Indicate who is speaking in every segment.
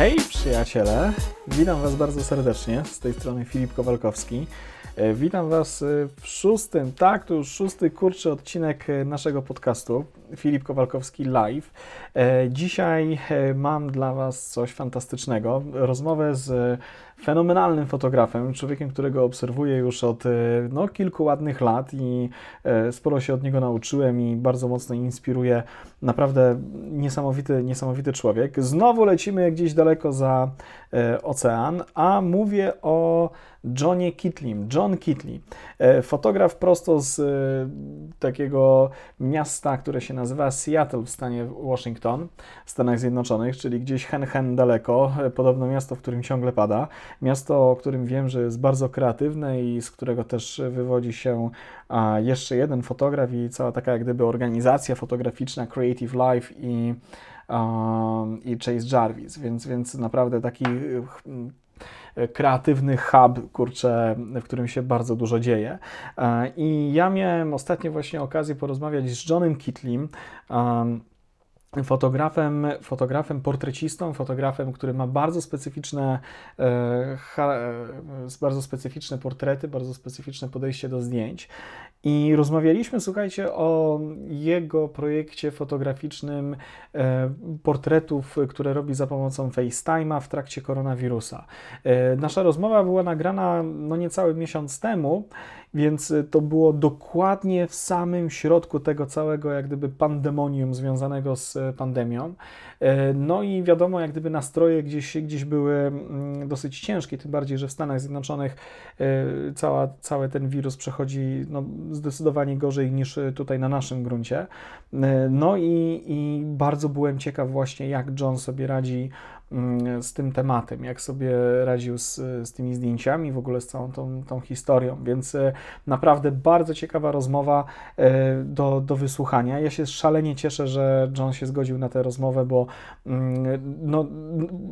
Speaker 1: Hej przyjaciele, witam Was bardzo serdecznie, z tej strony Filip Kowalkowski. E, witam Was e, w szóstym, tak, to już szósty kurczy odcinek e, naszego podcastu Filip Kowalkowski Live. Dzisiaj mam dla Was coś fantastycznego. Rozmowę z fenomenalnym fotografem, człowiekiem, którego obserwuję już od no, kilku ładnych lat i sporo się od niego nauczyłem i bardzo mocno inspiruje. Naprawdę niesamowity, niesamowity człowiek. Znowu lecimy gdzieś daleko za ocean, a mówię o Johnie Kitlim. John Kitley, e, fotograf prosto z e, takiego miasta, które się nazywa Seattle w stanie Washington, w Stanach Zjednoczonych, czyli gdzieś hen hen daleko, e, podobno miasto, w którym ciągle pada. Miasto, o którym wiem, że jest bardzo kreatywne i z którego też wywodzi się jeszcze jeden fotograf i cała taka jak gdyby organizacja fotograficzna Creative Life i i Chase Jarvis, więc, więc naprawdę taki E, kreatywny hub, kurczę, w którym się bardzo dużo dzieje. E, I ja miałem ostatnio właśnie okazję porozmawiać z Johnem Kitlim, fotografem, fotografem portrecistą, fotografem, który ma bardzo specyficzne, e, bardzo specyficzne portrety, bardzo specyficzne podejście do zdjęć. I rozmawialiśmy, słuchajcie, o jego projekcie fotograficznym e, portretów, które robi za pomocą FaceTime'a w trakcie koronawirusa. E, nasza rozmowa była nagrana no niecały miesiąc temu więc y, to było dokładnie w samym środku tego całego, jak gdyby, pandemonium związanego z y, pandemią. E, no i wiadomo, jak gdyby nastroje gdzieś, gdzieś były mm, dosyć ciężkie, tym bardziej, że w Stanach Zjednoczonych cała, cały ten wirus przechodzi no, zdecydowanie gorzej niż tutaj na naszym gruncie. No i, i bardzo byłem ciekaw właśnie, jak John sobie radzi z tym tematem, jak sobie radził z, z tymi zdjęciami, w ogóle z całą tą, tą historią, więc e, naprawdę bardzo ciekawa rozmowa e, do, do wysłuchania. Ja się szalenie cieszę, że John się zgodził na tę rozmowę, bo mm, no,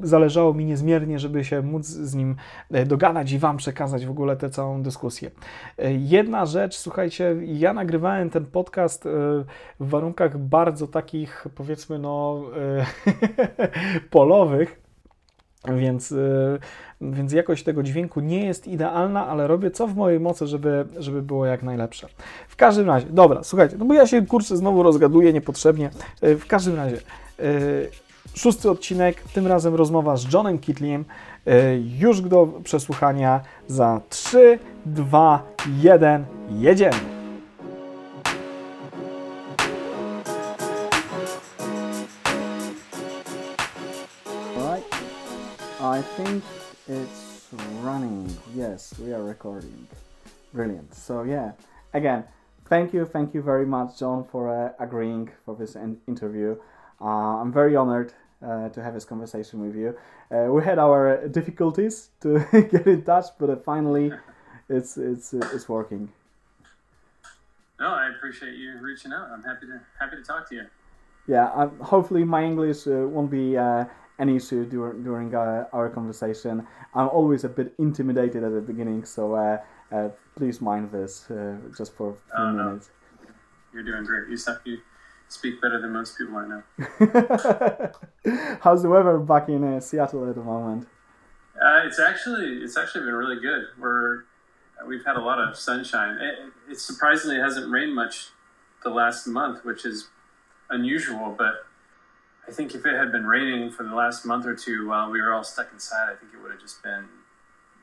Speaker 1: zależało mi niezmiernie, żeby się móc z nim e, dogadać i Wam przekazać w ogóle tę całą dyskusję. Jedna rzecz, słuchajcie, ja nagrywałem ten podcast w warunkach bardzo takich, powiedzmy, no, polowych, więc, y, więc jakość tego dźwięku nie jest idealna, ale robię co w mojej mocy, żeby, żeby było jak najlepsze. W każdym razie, dobra, słuchajcie, no bo ja się kurczę znowu rozgaduję niepotrzebnie. Y, w każdym razie, y, szósty odcinek, tym razem rozmowa z Johnem Kitliem, już do przesłuchania za 3, 2, 1, jedziemy. I think it's running. Yes, we are recording. Brilliant. So yeah, again, thank you, thank you very much, John, for uh, agreeing for this interview. Uh, I'm very honored uh, to have this conversation with you. Uh, we had our difficulties to get in touch, but uh, finally, it's it's uh, it's working.
Speaker 2: No, I appreciate you reaching out. I'm happy to happy to talk to you.
Speaker 1: Yeah, um, hopefully my English won't be any issue during during uh, our conversation. I'm always a bit intimidated at the beginning, so uh, uh, please mind this uh, just for a few oh, minutes.
Speaker 2: No. You're doing great. You, suck, you speak better than most people I know.
Speaker 1: How's the weather back in uh, Seattle at the moment?
Speaker 2: Uh, it's actually it's actually been really good. We're we've had a lot of sunshine. It, it surprisingly hasn't rained much the last month, which is unusual, but I think if it had been raining for the last month or two while we were all stuck inside, I think it would have just been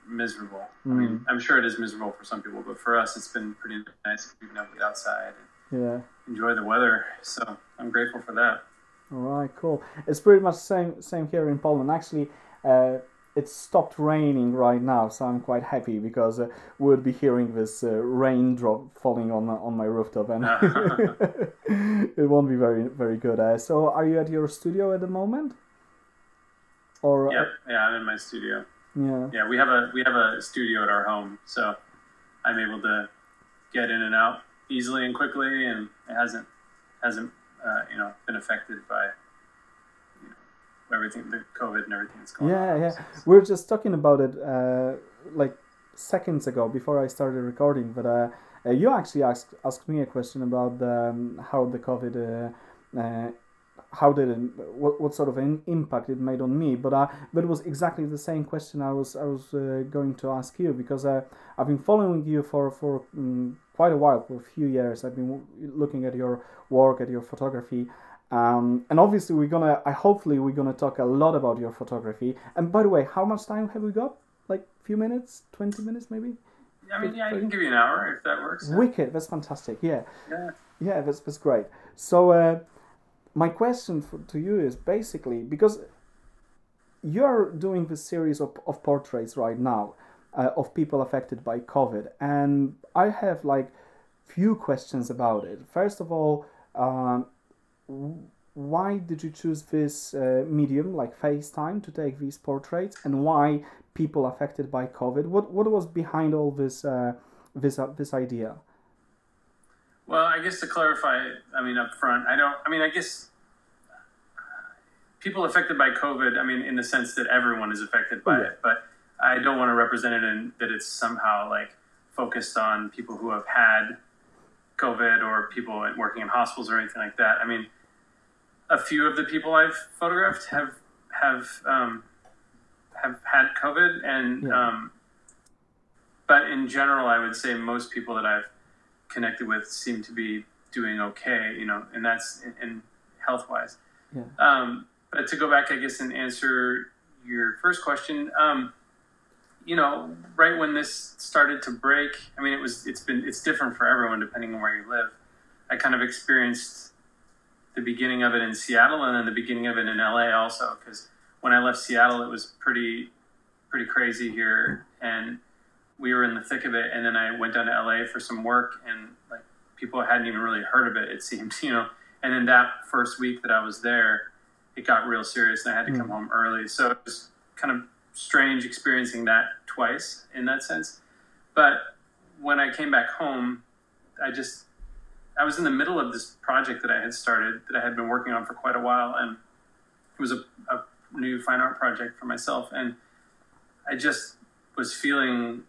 Speaker 2: miserable. Mm. I mean, mm. I'm sure it is miserable for some people, but for us, it's been pretty nice. We've been able to get outside and yeah. enjoy the weather. So I'm grateful for that.
Speaker 1: All right, cool. It's pretty much same same here in Poland. Actually, uh, it stopped raining right now, so I'm quite happy because uh, we'll be hearing this uh, raindrop falling on on my rooftop, and it won't be very very good. Uh, so, are you at your studio at the moment?
Speaker 2: Or yeah, yeah, I'm in my studio. Yeah, yeah, we have a we have a studio at our home, so I'm able to get in and out easily and quickly, and it hasn't hasn't uh, you know been affected by everything, the COVID and everything that's going
Speaker 1: yeah, on. Yeah, yeah. We are just talking about it uh, like seconds ago before I started recording, but uh, uh, you actually asked asked me a question about the, um, how the COVID, uh, uh,
Speaker 3: how did it what, what sort of an impact it made on me but uh, but it was exactly the same question i was i was uh, going to ask you because uh, i've been following you for for um, quite a while for a few years i've been looking at your work at your photography um, and obviously we're gonna i hopefully we're gonna talk a lot about your photography and by the way how much time have we got like a few minutes 20 minutes maybe
Speaker 2: I mean, yeah, I can give you an hour if that works.
Speaker 3: Wicked, that's fantastic. Yeah,
Speaker 2: yeah,
Speaker 3: yeah, that's that's great. So, uh, my question for, to you is basically because you're doing this series of, of portraits right now uh, of people affected by COVID, and I have like few questions about it. First of all, um, why did you choose this uh, medium like FaceTime to take these portraits, and why people affected by COVID? What what was behind all this uh, this uh, this idea?
Speaker 2: Well, I guess to clarify, I mean, up front, I don't, I mean, I guess people affected by COVID, I mean, in the sense that everyone is affected by yeah. it, but I don't want to represent it in that it's somehow like focused on people who have had COVID or people working in hospitals or anything like that. I mean, a few of the people I've photographed have, have, um, have had COVID and, yeah. um, but in general, I would say most people that I've connected with seem to be doing okay, you know, and that's in, in health wise. Yeah. Um, but to go back, I guess, and answer your first question, um, you know, right when this started to break, I mean, it was, it's been, it's different for everyone depending on where you live. I kind of experienced the beginning of it in Seattle and then the beginning of it in LA also, because when I left Seattle, it was pretty, pretty crazy here. And we were in the thick of it, and then I went down to LA for some work, and like people hadn't even really heard of it. It seemed, you know. And then that first week that I was there, it got real serious, and I had to mm. come home early. So it was kind of strange experiencing that twice in that sense. But when I came back home, I just I was in the middle of this project that I had started that I had been working on for quite a while, and it was a, a new fine art project for myself, and I just was feeling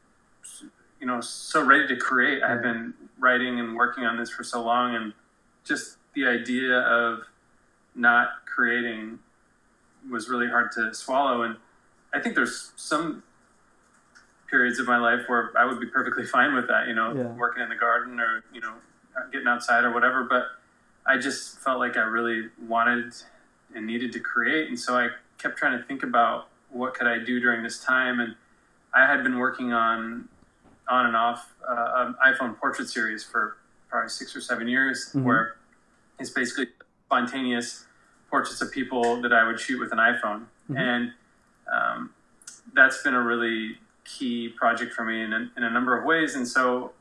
Speaker 2: you know so ready to create. I've been writing and working on this for so long, and just the idea of not creating was really hard to swallow. And I think there's some periods of my life where I would be perfectly fine with that, you know, yeah. working in the garden or you know getting outside or whatever. But I just felt like I really wanted and needed to create, and so I kept trying to think about what could I do during this time and I had been working on on and off uh, an iPhone portrait series for probably six or seven years, mm-hmm. where it's basically spontaneous portraits of people that I would shoot with an iPhone, mm-hmm. and um, that's been a really key project for me in a, in a number of ways. And so,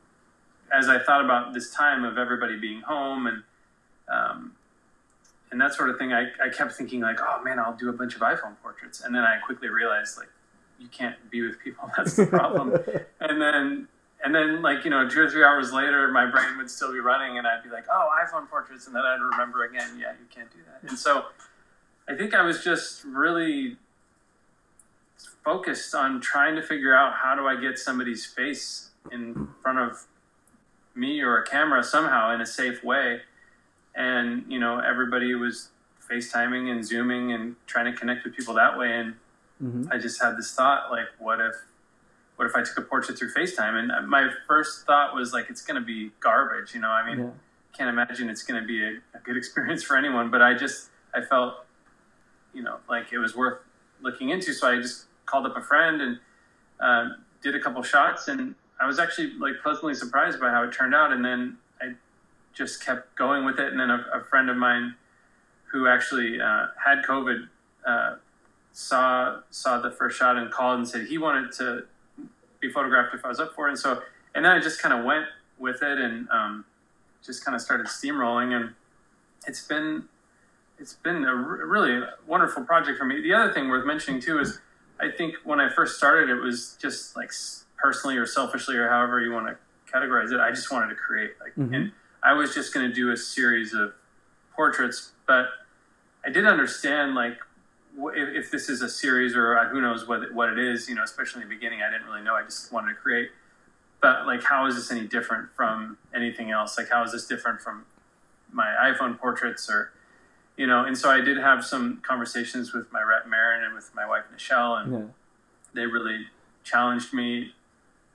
Speaker 2: as I thought about this time of everybody being home and um, and that sort of thing, I, I kept thinking like, oh man, I'll do a bunch of iPhone portraits, and then I quickly realized like you can't be with people. That's the problem. and then and then like you know two or three hours later, my brain would still be running, and I'd be like, oh, iPhone portraits, and then I'd remember again, yeah, you can't do that. And so I think I was just really focused on trying to figure out how do I get somebody's face in front of me or a camera somehow in a safe way. And you know, everybody was FaceTiming and Zooming and trying to connect with people that way, and mm-hmm. I just had this thought like, what if, what if I took a portrait through FaceTime? And my first thought was like, it's going to be garbage. You know, I mean, yeah. can't imagine it's going to be a, a, good experience for anyone. But I just, I felt, you know, like it was worth looking into. So I just called up a friend and uh, did a couple shots, and I was actually like pleasantly surprised by how it turned out. And then I just kept going with it. And then a, a friend of mine who actually uh, had COVID. Uh, saw saw the first shot and called and said he wanted to be photographed if I was up for it. And so, and then I just kind of went with it and um, just kind of started steamrolling. And it's been it's been a really wonderful project for me. The other thing worth mentioning too is I think when I first started, it was just like personally or selfishly or however you want to categorize it. I just wanted to create like, mm-hmm. and I was just going to do a series of portraits, but I did understand like if, if this is a series or uh, who knows what it, what it is, you know, especially in the beginning, I didn't really know. I just wanted to create. But like, how is this any different from anything else? Like, how is this different from my iPhone portraits or? you know, and so I did have some conversations with my rep Marin and with my wife Michelle, and
Speaker 3: Yeah.
Speaker 2: they really challenged me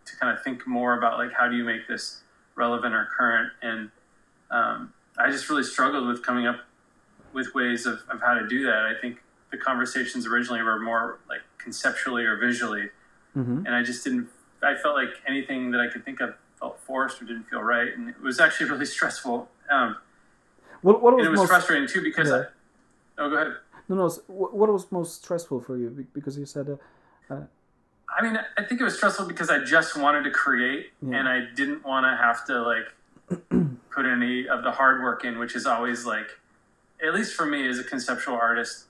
Speaker 2: to kind of think more about like how do you make this relevant or current, and um, I just really struggled with coming up with ways of, of how to do that. I think the conversations originally were more like conceptually or visually,
Speaker 3: hmm
Speaker 2: and I just didn't. I felt like anything that I could think of felt forced or didn't feel right, and it was actually really stressful. Um,
Speaker 3: What, what
Speaker 2: and
Speaker 3: was
Speaker 2: it was
Speaker 3: most
Speaker 2: frustrating too because
Speaker 3: Yeah.
Speaker 2: I, oh, go ahead.
Speaker 3: no no? What, was most stressful for you? Because you said uh,
Speaker 2: I mean, I think it was stressful because I just wanted to create,
Speaker 3: Yeah.
Speaker 2: and I didn't want to have to like put any of the hard work in, which is always like, at least for me as a conceptual artist,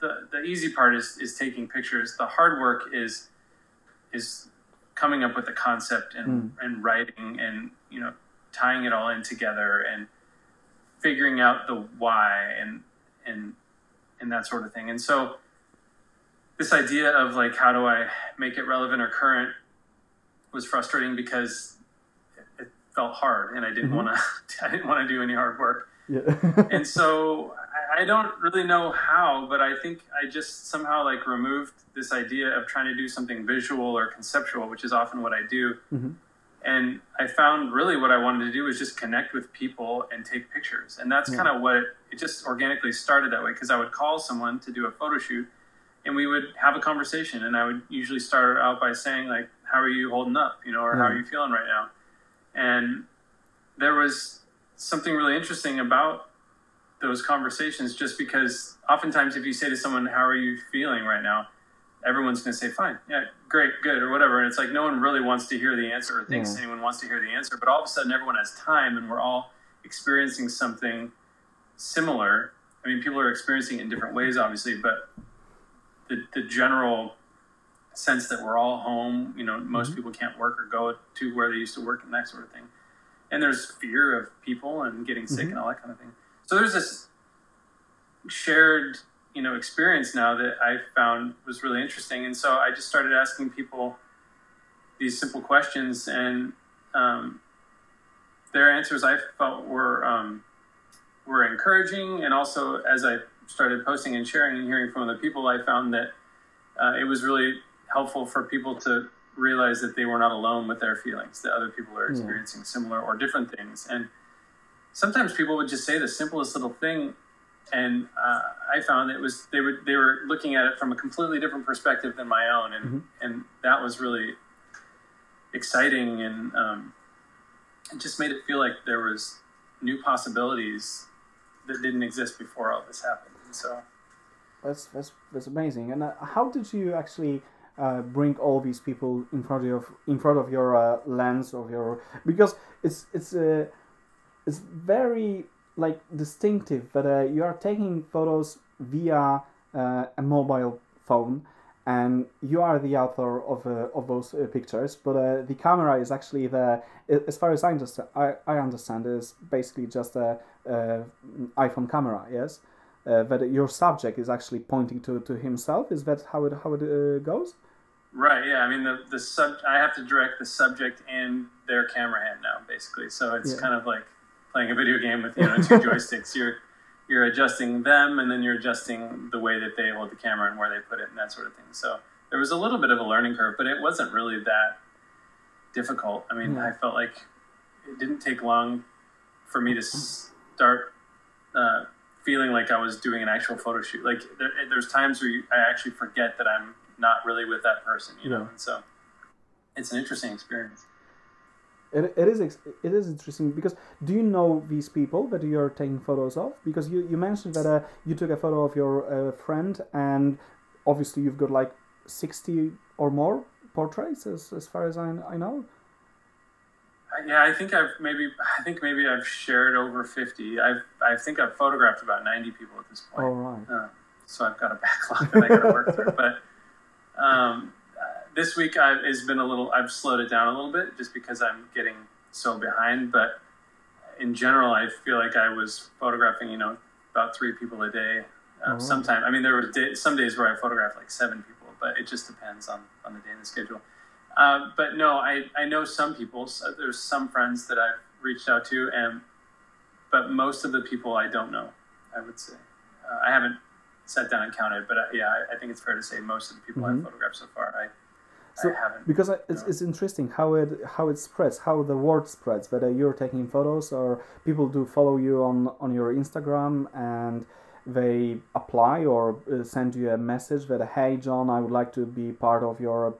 Speaker 2: the the easy part is is taking pictures. The hard work is is coming up with a concept and hmm. and writing and you know tying it all in together and figuring out the why and and and that sort of thing. And so this idea of like how do I make it relevant or current was frustrating because it, felt hard and I didn't
Speaker 3: Mhm.
Speaker 2: want to I didn't want to do any hard work.
Speaker 3: yeah.
Speaker 2: And so I, don't really know how, but I think I just somehow like removed this idea of trying to do something visual or conceptual, which is often what I do.
Speaker 3: Mhm.
Speaker 2: And I found really what I wanted to do was just connect with people and take pictures. And that's
Speaker 3: Yeah.
Speaker 2: kind of what it, it just organically started that way because I would call someone to do a photo shoot and we would have a conversation and I would usually start out by saying like, how are you holding up? You know, or how are you feeling right now? And there was something really interesting about those conversations just because oftentimes if you say to someone, how are you feeling right now? Everyone's going to say, fine, yeah, great, good, or whatever. And it's like no one really wants to hear the answer or thinks
Speaker 3: Yeah.
Speaker 2: anyone wants to hear the answer. But all of a sudden, everyone has time and we're all experiencing something similar. I mean, people are experiencing it in different ways, obviously, but the, the general sense that we're all home, you know, most people can't work or go to where they used to work and that sort of thing. And there's fear of people and getting sick
Speaker 3: Mhm.
Speaker 2: and all that kind of thing. So there's this shared, you know, experience now that I found was really interesting. And so I just started asking people these simple questions and um, their answers I felt were um, were encouraging, and also as I started posting and sharing and hearing from other people, I found that uh, it was really helpful for people to realize that they were not alone with their feelings; that other people are
Speaker 3: Yeah.
Speaker 2: experiencing similar or different things. And sometimes people would just say the simplest little thing, and uh, I found it was they were they were looking at it from a completely different perspective than my own, and
Speaker 3: Mhm.
Speaker 2: and that was really exciting and um, it just made it feel like there was new possibilities that didn't exist before all this happened. So.
Speaker 3: That's that's that's amazing. And uh, how did you actually uh, bring all these people in front of in front of your uh, lens of your because it's it's uh, it's very like distinctive that uh, you are taking photos via uh, a mobile phone and you are the author of uh, of those uh, pictures. But uh, the camera is actually the as far as I understand I, I understand is basically just a, iPhone camera yes uh, that your subject is actually pointing to, to himself. Is that how it how it uh, goes?
Speaker 2: right, yeah. I mean the the sub I have to direct the subject and their camera hand now, basically. So it's
Speaker 3: Yeah.
Speaker 2: kind of like playing a video game with you know two joysticks. You're you're adjusting them and then you're adjusting the way that they hold the camera and where they put it and that sort of thing. So there was a little bit of a learning curve, but it wasn't really that difficult. I mean,
Speaker 3: Yeah.
Speaker 2: I felt like it didn't take long for me to start uh, feeling like I was doing an actual photo shoot. Like there, there's times where you, I actually forget that I'm not really with that person, you know.
Speaker 3: Yeah.
Speaker 2: And so it's an interesting experience.
Speaker 3: It, it is it is interesting because do you know these people that you are taking photos of? Because you, you mentioned that uh, you took a photo of your uh, friend and obviously you've got like sixty or more portraits as, as far as I, I know.
Speaker 2: Uh, Yeah, I think I've maybe I think maybe I've shared over fifty. I've I think I've photographed about ninety people at this point.
Speaker 3: All right.
Speaker 2: Uh, so I've got a backlog that I got to work through. But um, uh, this week I've, has been a little. I've slowed it down a little bit just because I'm getting so behind. But in general, I feel like I was photographing, you know, about three people a day.
Speaker 3: Oh,
Speaker 2: Um,
Speaker 3: wow.
Speaker 2: Sometime, I mean, there were day, some days where I photographed like seven people, but it just depends on on the day and the schedule. Uh, but no, I, I know some people. So there's some friends that I've reached out to, and but most of the people I don't know. I would say uh, I haven't sat down and counted, but uh, yeah, I, I think it's fair to say most of the people
Speaker 3: Mhm.
Speaker 2: I've photographed so far, I,
Speaker 3: So,
Speaker 2: I haven't.
Speaker 3: because I, it's, it's interesting how it how it spreads, how the word spreads. Whether you're taking photos or people do follow you on on your Instagram and they apply or uh, send you a message that hey John, I would like to be part of your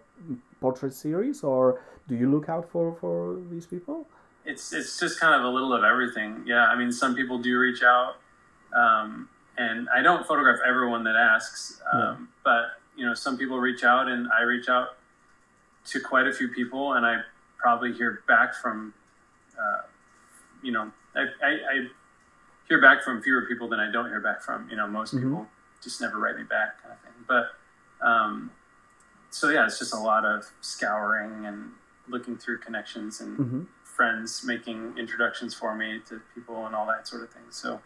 Speaker 3: portrait series, or do you look out for for these people?
Speaker 2: it's it's just kind of a little of everything. Yeah, I mean, some people do reach out, um, and I don't photograph everyone that asks, um, but you know, some people reach out, and I reach out to quite a few people, and I probably hear back from, uh, you know, I, I, I hear back from fewer people than I don't hear back from. You know, most
Speaker 3: Mhm.
Speaker 2: people just never write me back, kind of thing. But um, so yeah, it's just a lot of scouring and looking through connections and
Speaker 3: hmm
Speaker 2: friends making introductions for me to people and all that sort of thing. So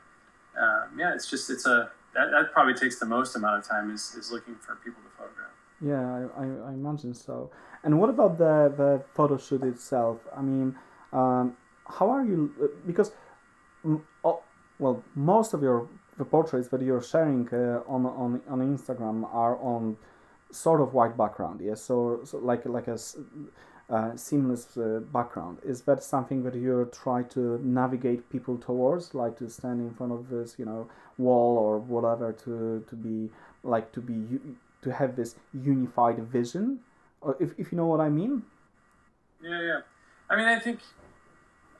Speaker 2: um, yeah, it's just it's a that, that probably takes the most amount of time is, is looking for people to photograph.
Speaker 3: Yeah, I, I, I imagine so. And what about the, the photo shoot itself? I mean, um, how are you? uh, Because, oh, well, most of your the portraits that you're sharing uh, on on on Instagram are on sort of white background. Yes, so, so like like a uh, seamless uh, background. Is that something that you try to navigate people towards, like to stand in front of this, you know, wall or whatever, to to be like to be to have this unified vision, or if, if you know what I mean.
Speaker 2: Yeah, yeah. I mean, I think,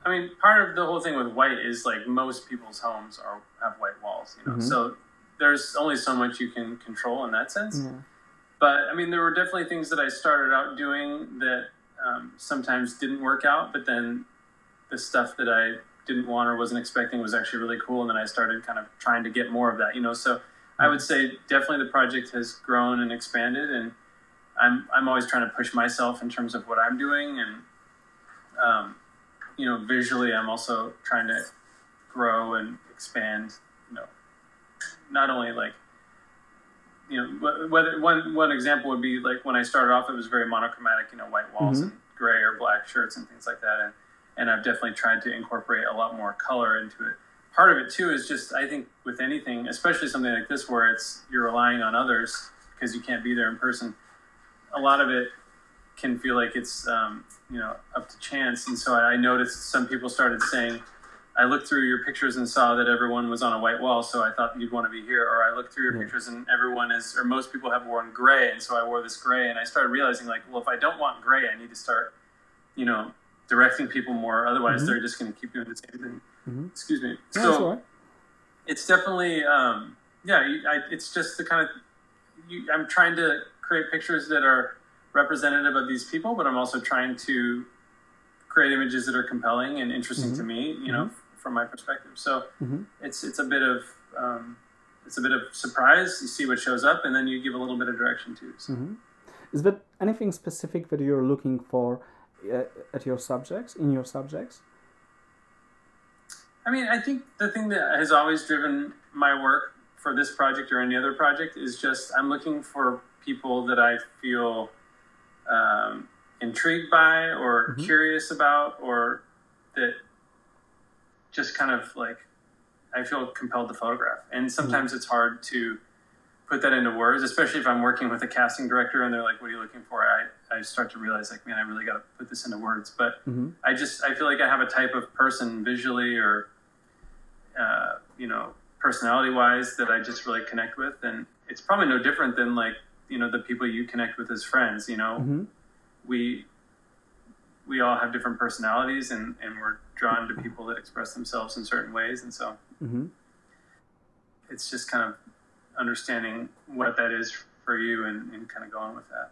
Speaker 2: I mean, part of the whole thing with white is like most people's homes are have white walls, you know.
Speaker 3: Mhm.
Speaker 2: So there's only so much you can control in that sense.
Speaker 3: Yeah.
Speaker 2: But I mean, there were definitely things that I started out doing that um, sometimes didn't work out, but then the stuff that I didn't want or wasn't expecting was actually really cool, and then I started kind of trying to get more of that, you know. So I would say definitely the project has grown and expanded, and I'm I'm always trying to push myself in terms of what I'm doing, and um, you know, visually, I'm also trying to grow and expand, you know, not only like you know, whether one one example would be like when I started off, it was very monochromatic, you know, white walls
Speaker 3: Mhm.
Speaker 2: and gray or black shirts and things like that, and and I've definitely tried to incorporate a lot more color into it. Part of it too is just I think with anything, especially something like this where it's you're relying on others because you can't be there in person. A lot of it can feel like it's um, you know up to chance, and so I noticed some people started saying. I looked through your pictures and saw that everyone was on a white wall, so I thought you'd want to be here. Or I looked through your
Speaker 3: Yeah.
Speaker 2: pictures and everyone is, or most people have worn gray, and so I wore this gray. And I started realizing, like, well, if I don't want gray, I need to start, you know, directing people more. Otherwise,
Speaker 3: Mhm.
Speaker 2: they're just going to keep doing the same thing.
Speaker 3: Mhm.
Speaker 2: Excuse me. So
Speaker 3: right.
Speaker 2: it's definitely, um, yeah, I, it's just the kind of, you, I'm trying to create pictures that are representative of these people, but I'm also trying to create images that are compelling and interesting
Speaker 3: Mhm.
Speaker 2: to me, you know, from my perspective. So
Speaker 3: Mhm.
Speaker 2: it's it's a bit of um, it's a bit of surprise. You see what shows up, and then you give a little bit of direction too. So.
Speaker 3: Mhm. Is there anything specific that you're looking for uh, at your subjects in your subjects?
Speaker 2: I mean, I think the thing that has always driven my work for this project or any other project is just I'm looking for people that I feel um, intrigued by or
Speaker 3: Mhm.
Speaker 2: curious about or that just kind of like I feel compelled to photograph. And sometimes it's hard to put that into words, especially if I'm working with a casting director and they're like, "What are you looking for?" I, I start to realize like, man, I really got to put this into words. But
Speaker 3: Mhm.
Speaker 2: I just I feel like I have a type of person visually or uh, you know personality wise that I just really connect with, and it's probably no different than like you know the people you connect with as friends. You know,
Speaker 3: Mhm.
Speaker 2: we we all have different personalities, and and we're drawn to people that express themselves in certain ways, and so
Speaker 3: Mhm.
Speaker 2: it's just kind of understanding what that is for you and, and kind of going with that.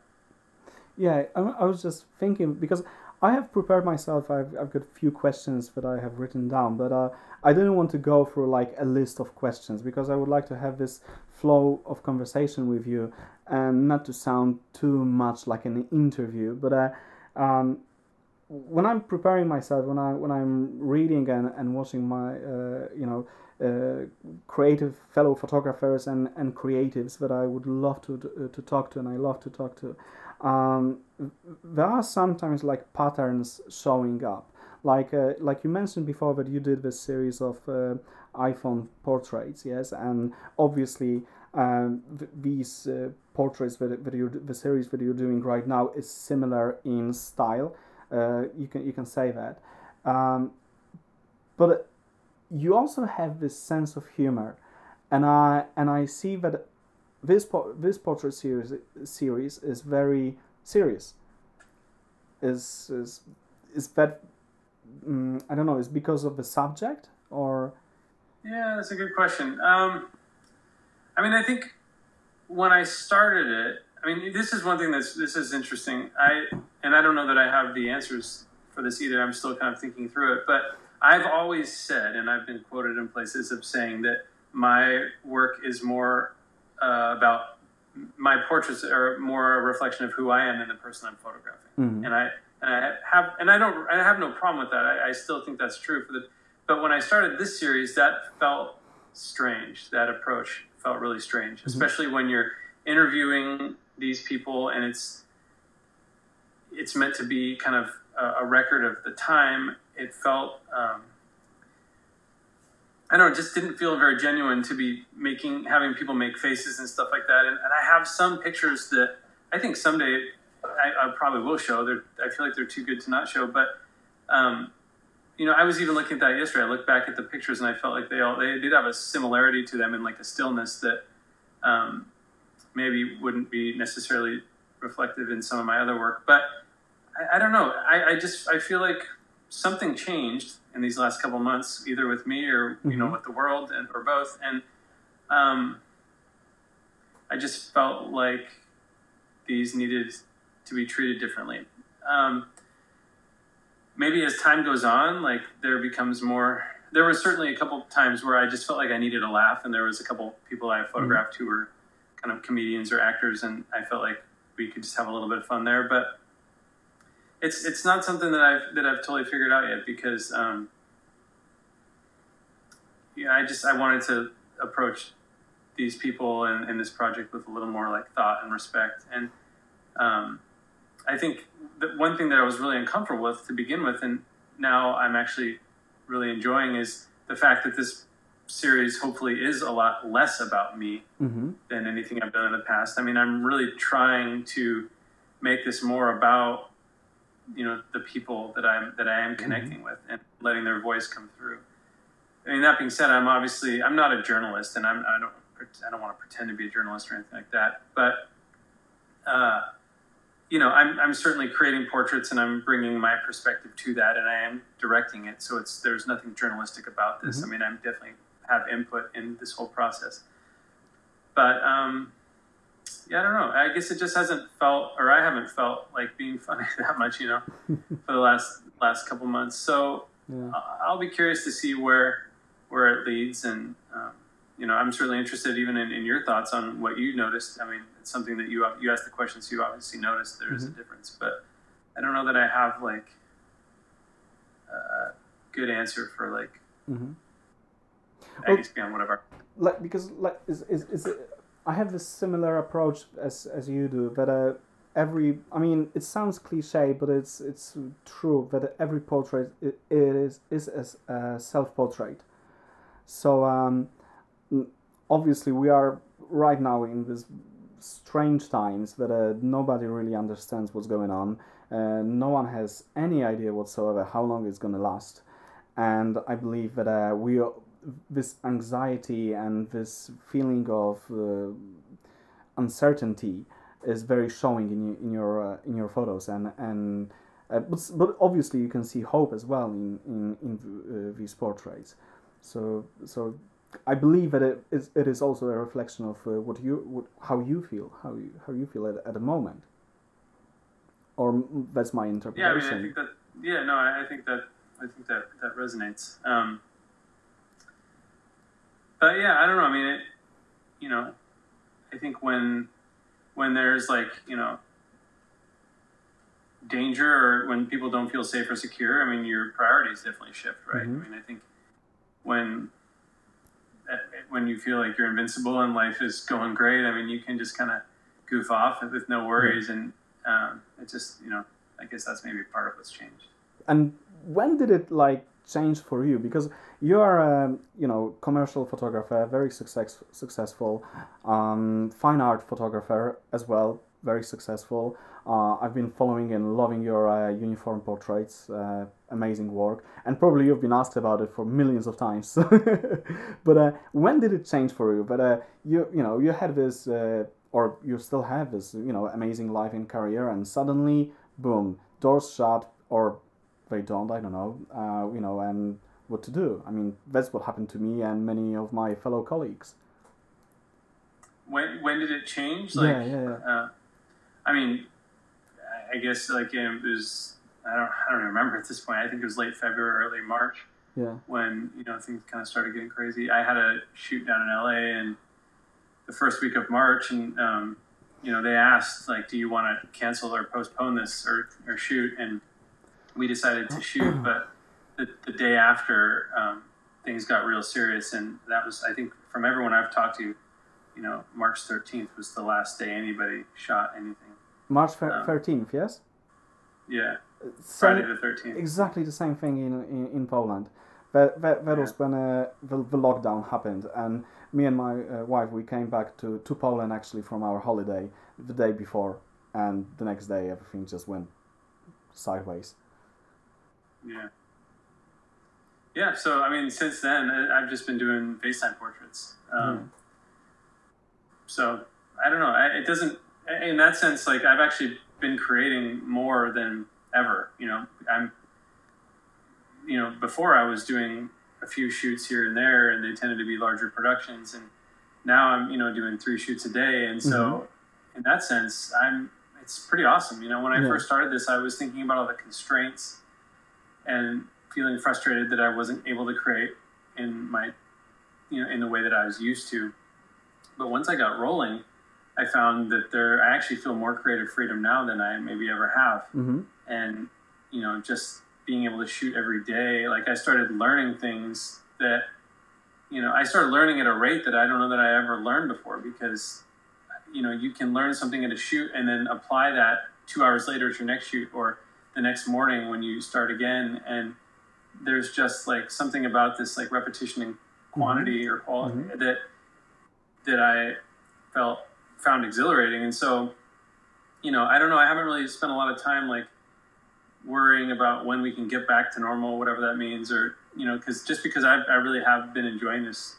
Speaker 3: Yeah, I, I was just thinking because I have prepared myself. I've, I've got a few questions that I have written down, but uh, I didn't want to go through like a list of questions because I would like to have this flow of conversation with you and not to sound too much like an interview. But uh, um, when I'm preparing myself, when I when I'm reading and, and watching my uh, you know uh, creative fellow photographers and, and creatives that I would love to, to talk to and I love to talk to, um, there are sometimes like patterns showing up. Like uh, like you mentioned before that you did this series of uh, iPhone portraits, yes, and obviously um, th- these uh, portraits that, that you the series that you're doing right now is similar in style. Uh, you can you can say that, um, but you also have this sense of humor, and I and I see that this po- this portrait series series is very serious. Is is is that um, I don't know. Is because of the subject or?
Speaker 2: Yeah, that's a good question. Um, I mean, I think when I started it, I mean, this is one thing that's this is interesting. I and I don't know that I have the answers for this either. I'm still kind of thinking through it, but I've always said, and I've been quoted in places of saying that my work is more uh, about my portraits are more a reflection of who I am than the person I'm photographing.
Speaker 3: Mhm.
Speaker 2: And I and I have and I don't I have no problem with that. I, I still think that's true for the. But when I started this series, that felt strange. That approach felt really strange, especially when you're interviewing these people and it's it's meant to be kind of a, a record of the time. It felt. Um, I don't know, it just didn't feel very genuine to be making, having people make faces and stuff like that. And, and I have some pictures that I think someday I, I probably will show. They're, I feel like they're too good to not show. But, um, you know, I was even looking at that yesterday. I looked back at the pictures and I felt like they all, they did have a similarity to them in like a stillness that um, maybe wouldn't be necessarily reflective in some of my other work. But I, I don't know. I, I just, I feel like something changed in these last couple months, either with me or you know
Speaker 3: Mhm.
Speaker 2: with the world, and or both. And um, I just felt like these needed to be treated differently. Um, maybe as time goes on, like there becomes more. There was certainly a couple times where I just felt like I needed a laugh, and there was a couple people I photographed who were kind of comedians or actors, and I felt like we could just have a little bit of fun there. But it's it's not something that I've that I've totally figured out yet because um, yeah, I just I wanted to approach these people and, and this project with a little more like thought and respect and um, I think the one thing that I was really uncomfortable with to begin with and now I'm actually really enjoying is the fact that this series hopefully is a lot less about me
Speaker 3: Mm-hmm.
Speaker 2: than anything I've done in the past. I mean, I'm really trying to make this more about you know the people that I'm that I am connecting with and letting their voice come through. I mean, that being said, I'm obviously I'm not a journalist, and I'm I don't I don't want to pretend to be a journalist or anything like that. But uh, you know, I'm I'm certainly creating portraits, and I'm bringing my perspective to that, and I am directing it. So it's there's nothing journalistic about this.
Speaker 3: Mhm.
Speaker 2: I mean, I'm definitely have input in this whole process. But um, yeah, I don't know. I guess it just hasn't felt, or I haven't felt like being funny that much, you know, for the last last couple months. So
Speaker 3: Yeah.
Speaker 2: I- I'll be curious to see where where it leads, and um, you know, I'm certainly interested even in, in your thoughts on what you noticed. I mean, it's something that you you asked the questions, you obviously noticed there is a difference, but I don't know that I have like a good answer for like
Speaker 3: Mm-hmm.
Speaker 2: Guess beyond whatever.
Speaker 3: like because like is is, is it, I have a similar approach as as you do that uh, every I mean it sounds cliche but it's it's true that every portrait it is is as a self portrait. So um, obviously we are right now in this strange times that uh, nobody really understands what's going on. Uh, no one has any idea whatsoever how long it's going to last, and I believe that uh, we are, this anxiety and this feeling of uh, uncertainty is very showing in, in your uh, in your photos and and uh, but, but obviously you can see hope as well in in, in uh, these portraits so so I believe that it is it is also a reflection of uh, what you what, how you feel how you how you feel at, at the moment or that's my
Speaker 2: Yeah, I
Speaker 3: interpretation
Speaker 2: mean, I think that. Yeah, no, I, I think that. I think that that resonates. Um, but yeah, I don't know. I mean, it. You know, I think when when there's like you know danger or when people don't feel safe or secure, I mean, your priorities definitely shift, right?
Speaker 3: Mhm.
Speaker 2: I mean, I think when eh, when you feel like you're invincible and life is going great, I mean, you can just kind of goof off with no worries, and um, it just you know, I guess that's maybe part of what's changed.
Speaker 3: And when did it like change for you? Because you are a you know commercial photographer, very success, successful, um, fine art photographer as well, very successful. Uh, I've been following and loving your uh, uniform portraits, uh, amazing work, and probably you've been asked about it for millions of times. but uh, when did it change for you? But uh, you you know you had this, uh, or you still have this, you know, amazing life and career, and suddenly, boom, doors shut, or they don't. I don't know. you know, and what to do. I mean, that's what happened to me and many of my fellow colleagues.
Speaker 2: When when did it change? Like,
Speaker 3: yeah, yeah, yeah.
Speaker 2: I mean I guess like it was I don't I don't remember at this point. I think it was late February, early March.
Speaker 3: Yeah.
Speaker 2: When you know things kind of started getting crazy. I had a shoot down in LA and the first week of March, and um, you know they asked like, do you want to cancel or postpone this or or shoot? And we decided to shoot, but the, the day after um, things got real serious, and that was I think from everyone I've talked to, you know, March 13th was the last day anybody shot anything.
Speaker 3: March thirteenth, um, yes.
Speaker 2: Yeah. Friday the thirteenth.
Speaker 3: Exactly the same thing in in, in Poland. That, that, that yeah. was when uh, the, the lockdown happened, and me and my uh, wife we came back to, to Poland actually from our holiday the day before, and the next day everything just went sideways.
Speaker 2: Yeah. Yeah. So I mean, since then I've just been doing FaceTime portraits. Um, mm. So I don't know. It doesn't in that sense, like I've actually been creating more than ever. You know, I'm, you know, before I was doing a few shoots here and there, and they tended to be larger productions, and now I'm, you know, doing three shoots a day, and so mm-hmm. in that sense, I'm. It's pretty awesome. You know, when I yeah. first started this, I was thinking about all the constraints and feeling frustrated that I wasn't able to create in my, you know, in the way that I was used to. But once I got rolling, I found that there I actually feel more creative freedom now than I maybe ever have.
Speaker 3: Mm-hmm.
Speaker 2: And you know, just being able to shoot every day, like I started learning things that you know, I started learning at a rate that I don't know that I ever learned before because you know, you can learn something at a shoot and then apply that 2 hours later to your next shoot or the next morning when you start again and there's just like something about this like repetition and quantity mm-hmm. or quality mm-hmm. that that I felt found exhilarating. And so, you know, I don't know. I haven't really spent a lot of time like worrying about when we can get back to normal, whatever that means, or you know, because just because I, I really have been enjoying this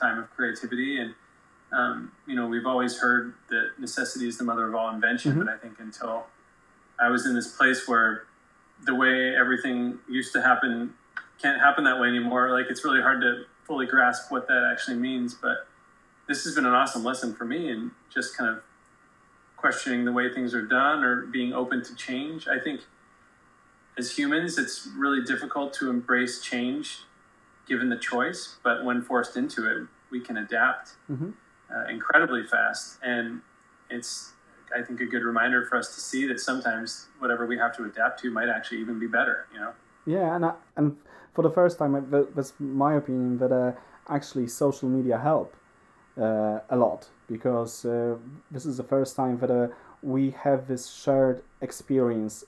Speaker 2: time of creativity, and um, you know, we've always heard that necessity is the mother of all invention, mm-hmm. but I think until I was in this place where the way everything used to happen can't happen that way anymore. Like it's really hard to fully grasp what that actually means, but this has been an awesome lesson for me and just kind of questioning the way things are done or being open to change. I think as humans, it's really difficult to embrace change given the choice, but when forced into it, we can adapt
Speaker 3: mm-hmm.
Speaker 2: uh, incredibly fast. And it's, I think, a good reminder for us to see that sometimes whatever we have to adapt to might actually even be better, you know?
Speaker 3: Yeah, and, I, and for the first time, that's my opinion that uh, actually social media help uh, a lot because uh, this is the first time that uh, we have this shared experience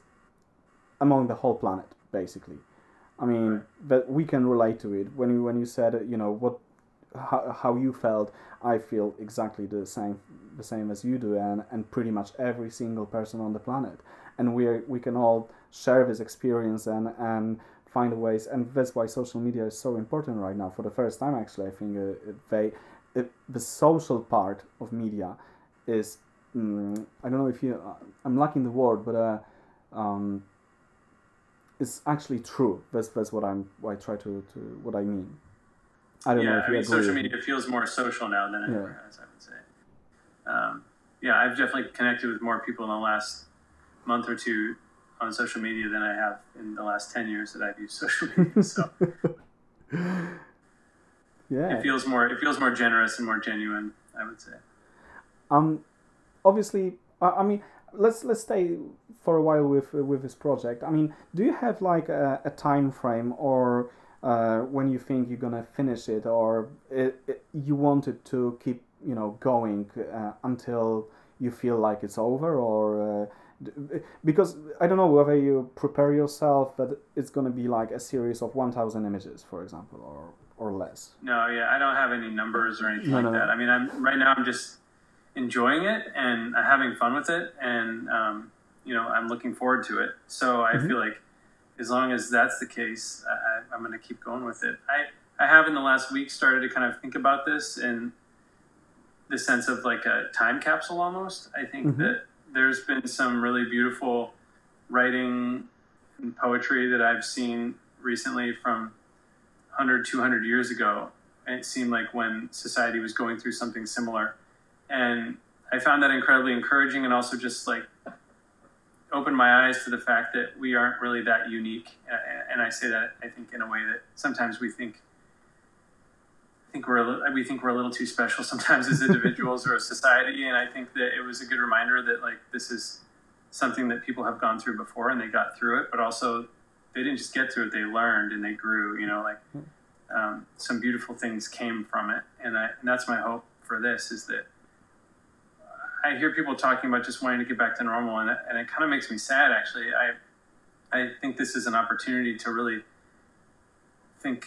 Speaker 3: among the whole planet, basically. I mean that we can relate to it. When you when you said you know what how, how you felt, I feel exactly the same the same as you do, and and pretty much every single person on the planet. And we we can all share this experience and and find ways and that's why social media is so important right now for the first time actually i think uh, they it, the social part of media is mm, I don't know if you uh, I'm lacking the word, but uh, um, it's actually true. That's that's what I'm what I try to, to what I mean.
Speaker 2: I don't yeah, know if I you mean, agree. Social media feels more social now than it yeah. ever has. I would say. Um, yeah, I've definitely connected with more people in the last month or two on social media than I have in the last ten years that I've used social media. So.
Speaker 3: yeah
Speaker 2: it feels more it feels more generous and more genuine i would say
Speaker 3: um obviously i, I mean let's let's stay for a while with with this project i mean do you have like a, a time frame or uh, when you think you're gonna finish it or it, it, you want it to keep you know going uh, until you feel like it's over or uh, D- Because I don't know whether you prepare yourself that it's to be like a series of 1,000 images, for example, or or less.
Speaker 2: No, yeah, I don't have any numbers or anything
Speaker 3: No,
Speaker 2: like
Speaker 3: no.
Speaker 2: that. I mean, I'm right now. I'm just enjoying it and having fun with it, and um, you know, I'm looking forward to it. So I
Speaker 3: Mhm.
Speaker 2: feel like as long as that's the case, I, I'm going to keep going with it. I I have in the last week started to kind of think about this in the sense of like a time capsule almost. I think
Speaker 3: Mhm.
Speaker 2: that there's been some really beautiful writing and poetry that I've seen recently from 100, 200 years ago. And it seemed like when society was going through something similar. And I found that incredibly encouraging and also just like opened my eyes to the fact that we aren't really that unique. And I say that, I think, in a way that sometimes we think. Think we're we think we're a little too special sometimes as individuals or a society, and I think that it was a good reminder that like this is something that people have gone through before and they got through it, but also they didn't just get through it; they learned and they grew. You know, like um, some beautiful things came from it, and I and that's my hope for this is that I hear people talking about just wanting to get back to normal, and it, and it kind of makes me sad. Actually, I I think this is an opportunity to really think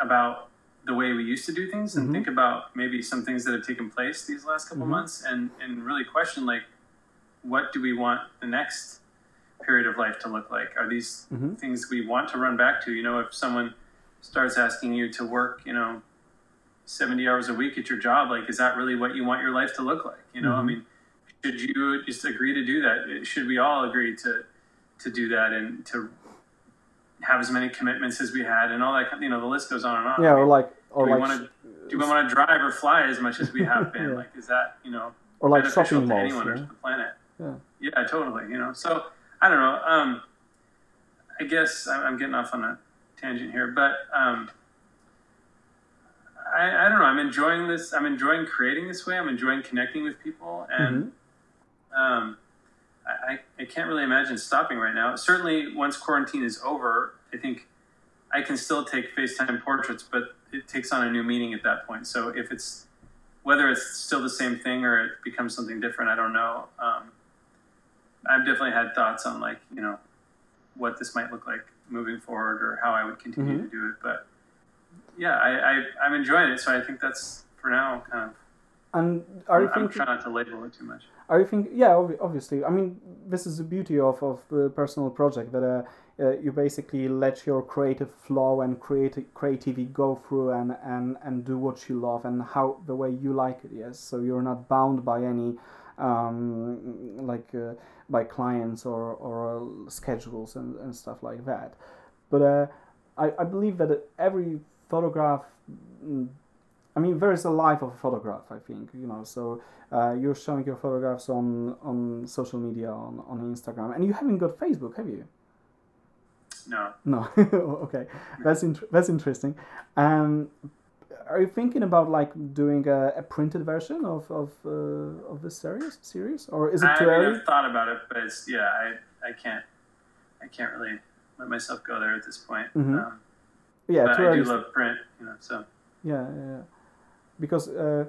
Speaker 2: about the way we used to do things and
Speaker 3: Mhm.
Speaker 2: think about maybe some things that have taken place these last couple
Speaker 3: Mhm.
Speaker 2: months and and really question like what do we want the next period of life to look like are these
Speaker 3: Mhm.
Speaker 2: things we want to run back to you know if someone starts asking you to work you know 70 hours a week at your job like is that really what you want your life to look like you know i
Speaker 3: Mhm.
Speaker 2: mean should you just agree to do that should we all agree to to do that and to have as many commitments as we had and all that kind- you know the list goes on and on
Speaker 3: Yeah,
Speaker 2: I
Speaker 3: or like or
Speaker 2: do we
Speaker 3: like
Speaker 2: want to do we want to drive or fly as much as we have been
Speaker 3: Yeah.
Speaker 2: like is that you know
Speaker 3: or like shopping
Speaker 2: to
Speaker 3: malls.
Speaker 2: anyone or
Speaker 3: yeah?
Speaker 2: to the planet
Speaker 3: Yeah.
Speaker 2: yeah totally you know so i don't know um i guess I- i'm getting off on a tangent here but um I, I don't know. I'm enjoying this. I'm enjoying creating this way. I'm enjoying connecting with people. And um I, I- can't really imagine stopping right now. Certainly once quarantine is over i think i can still take facetime portraits but it takes on a new meaning at that point. So if it's whether it's still the same thing or it becomes something different, I don't know. Um, I've definitely had thoughts on like you know what this might look like moving forward or how I would continue
Speaker 3: Mhm.
Speaker 2: to do it. But yeah, I, I I'm enjoying it, so I think that's for now kind of.
Speaker 3: And are you
Speaker 2: I'm
Speaker 3: thinking?
Speaker 2: trying not to label it too much.
Speaker 3: Are you think? Yeah, obvi- obviously. I mean, this is the beauty of of the personal project that uh, uh, you basically let your creative flow and creative creativity go through and, and and do what you love and how the way you like it. Yes, so you're not bound by any um, like uh, by clients or or uh, schedules and, and stuff like that. But uh, I I believe that every photograph. mm, I mean, there is a life of a photograph. I think you know. So uh, you're showing your photographs on on social media on, on Instagram, and you haven't got Facebook, have you?
Speaker 2: No,
Speaker 3: No. okay, that's int- that's interesting. Um, are you thinking about like doing a, a printed version of of uh, of this series series, or is it
Speaker 2: I
Speaker 3: too
Speaker 2: mean,
Speaker 3: early?
Speaker 2: I've thought about it, but it's yeah, I I can't I can't really let myself go there at this point.
Speaker 3: Mhm.
Speaker 2: Um,
Speaker 3: Yeah,
Speaker 2: but I do love print, you know. So
Speaker 3: Yeah, yeah. Because uh,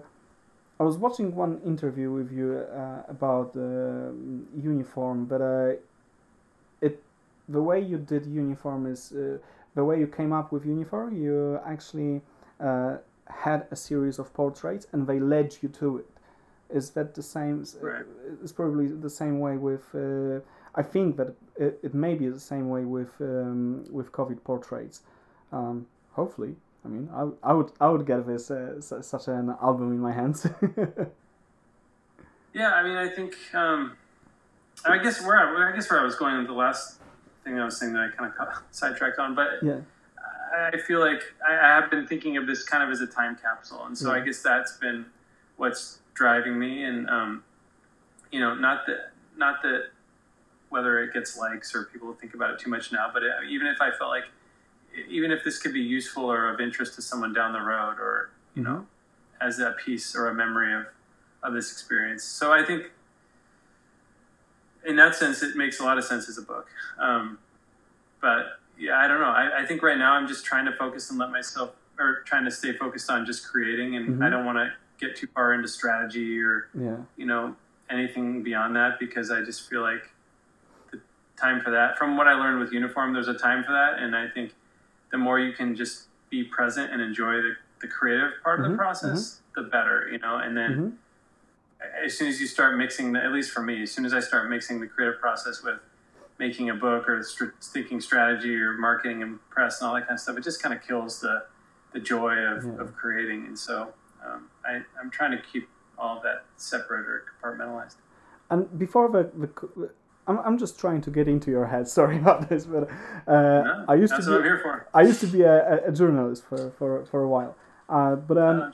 Speaker 3: I was watching one interview with you uh, about the uniform, but uh, it the way you did uniform is uh, the way you came up with uniform. You actually uh, had a series of portraits, and they led you to it. Is that the same?
Speaker 2: Right.
Speaker 3: It's probably the same way with. Uh, I think that it, it may be the same way with um, with COVID portraits. Um, hopefully, I mean, I, I would I would get this uh, such an album in my hands.
Speaker 2: Yeah, I mean, I think um, I guess where I, I guess where I was going with the last thing I was saying that I kind of got sidetracked on, but
Speaker 3: yeah.
Speaker 2: I feel like I, I have been thinking of this kind of as a time capsule, and so I guess that's been what's driving me, and um, you know, not that not that whether it gets likes or people think about it too much now, but it, even if I felt like even if this could be useful or of interest to someone down the road, or you know, as a piece or a memory of of this experience. So I think in that sense, it makes a lot of sense as a book. Um, but yeah, I don't know. I, I think right now I'm just trying to focus and let myself, or trying to stay focused on just creating, and
Speaker 3: Mhm.
Speaker 2: I don't want to get too far into strategy or
Speaker 3: Yeah.
Speaker 2: you know anything beyond that because I just feel like the time for that. From what I learned with uniform, there's a time for that, and I think the more you can just be present and enjoy the, the creative part of
Speaker 3: Mhm,
Speaker 2: the process, the better, you know. And then
Speaker 3: Mhm.
Speaker 2: as soon as you start mixing the, at least for me, as soon as I start mixing the creative process with making a book or str- thinking strategy or marketing and press and all that kind of stuff, it just kind of kills the the joy of,
Speaker 3: Yeah.
Speaker 2: of creating. And so um, I, I'm trying to keep all that separate or compartmentalized.
Speaker 3: And before the, the I'm, I'm just trying to get into your head. Sorry about this, but uh,
Speaker 2: No,
Speaker 3: I used
Speaker 2: that's
Speaker 3: to
Speaker 2: what I'm
Speaker 3: be
Speaker 2: here for.
Speaker 3: I used to be a, a- a journalist for, for, for a while. Uh, but um,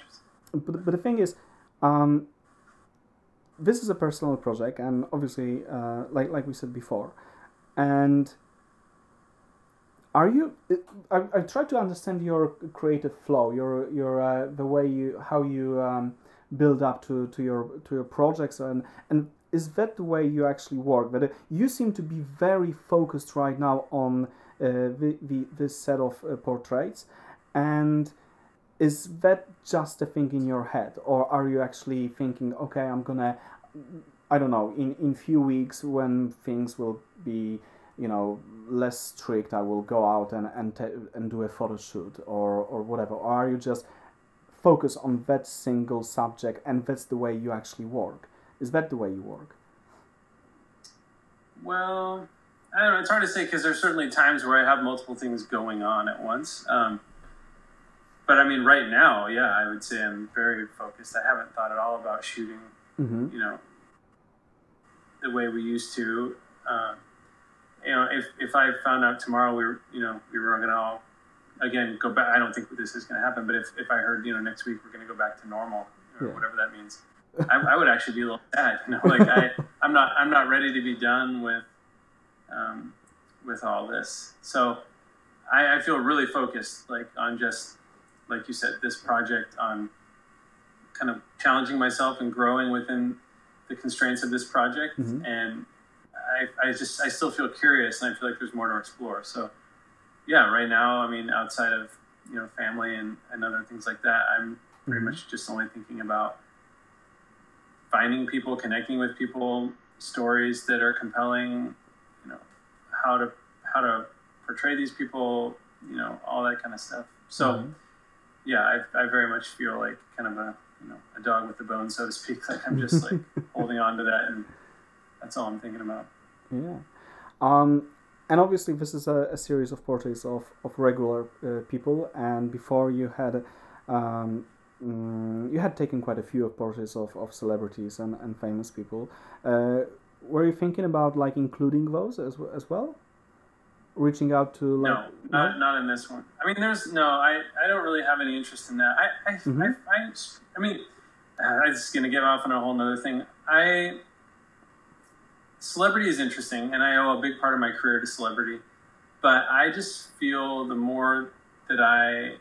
Speaker 2: Oh,
Speaker 3: but, but the thing is, um, this is a personal project, and obviously, uh, like like we said before, and are you? I, I try to understand your creative flow, your your uh, the way you how you um, build up to, to your to your projects, and and is that the way you actually work? That uh, you seem to be very focused right now on uh, the, the this set of uh, portraits, and is that just a thing in your head? Or are you actually thinking okay i'm gonna i don't know in in few weeks when things will be you know less strict i will go out and and, and do a photo shoot or or whatever? Or are you just focus on that single subject and that's the way you actually work is that the way you work
Speaker 2: Well, I don't know. It's hard to say because there's certainly times where I have multiple things going on at once. Um, but I mean, right now, yeah, I would say I'm very focused. I haven't thought at all about shooting,
Speaker 3: mm-hmm.
Speaker 2: you know, the way we used to. Um, you know, if, if I found out tomorrow we were, you know, we were going to all, again, go back, I don't think this is going to happen, but if, if I heard, you know, next week we're going to go back to normal or
Speaker 3: Yeah.
Speaker 2: whatever that means, I, I would actually be a little sad, you know, like I, I'm not, I'm not ready to be done with, um, with all this. So I, I feel really focused, like on just, like you said, this project on kind of challenging myself and growing within the constraints of this project.
Speaker 3: Mhm.
Speaker 2: And I, I just, I still feel curious and I feel like there's more to explore. So yeah, right now, I mean, outside of, you know, family and, and other things like that, I'm pretty
Speaker 3: Mhm.
Speaker 2: much just only thinking about finding people, connecting with people, stories that are compelling, you know, how to how to portray these people, you know, all that kind of stuff. So
Speaker 3: Mhm.
Speaker 2: yeah, I, I very much feel like kind of a you know a dog with the bone, so to speak. Like I'm just like holding on to that, and that's all I'm thinking about.
Speaker 3: Yeah. Um, and obviously, this is a, a series of portraits of, of regular uh, people. And before you had, um, mm, you had taken quite a few of portraits of, of celebrities and, and famous people. Uh, were you thinking about like including those as, as well? Reaching out to like
Speaker 2: no, not, not in this one. I mean, there's no. I, I don't really have any interest in that. I I,
Speaker 3: Mhm.
Speaker 2: I, I, I mean, uh, I'm just gonna get off on a whole nother thing. I celebrity is interesting, and I owe a big part of my career to celebrity. But I just feel the more that I,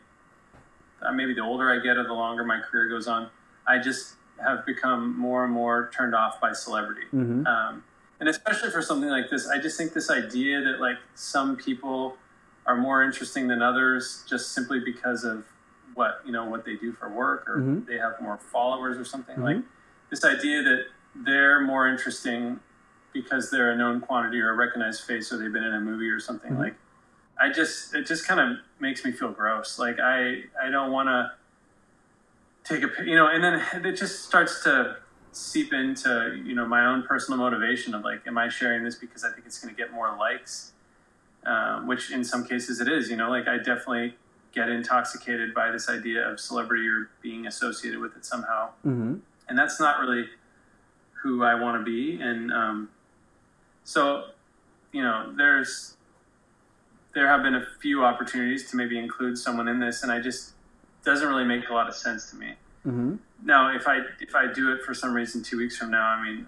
Speaker 2: uh, maybe the older I get or the longer my career goes on, I just have become more and more turned off by celebrity
Speaker 3: hmm
Speaker 2: um, and especially for something like this i just think this idea that like some people are more interesting than others just simply because of what you know what they do for work or
Speaker 3: Mhm.
Speaker 2: they have more followers or something
Speaker 3: Mhm.
Speaker 2: like this idea that they're more interesting because they're a known quantity or a recognized face or they've been in a movie or something
Speaker 3: Mhm.
Speaker 2: like i just it just kind of makes me feel gross. Like i i don't want to take a you know and then it just starts to seep into you know my own personal motivation of like am i sharing this because i think it's going to get more likes? Um, which in some cases it is you know like i definitely get intoxicated by this idea of celebrity or being associated with it somehow.
Speaker 3: Hmm
Speaker 2: and that's not really who I want to be. And um, so, you know, there's there have been a few opportunities to maybe include someone in this, and I just doesn't really make a lot of sense to me.
Speaker 3: hmm
Speaker 2: Now, if I if I do it for some reason two weeks from now, I mean,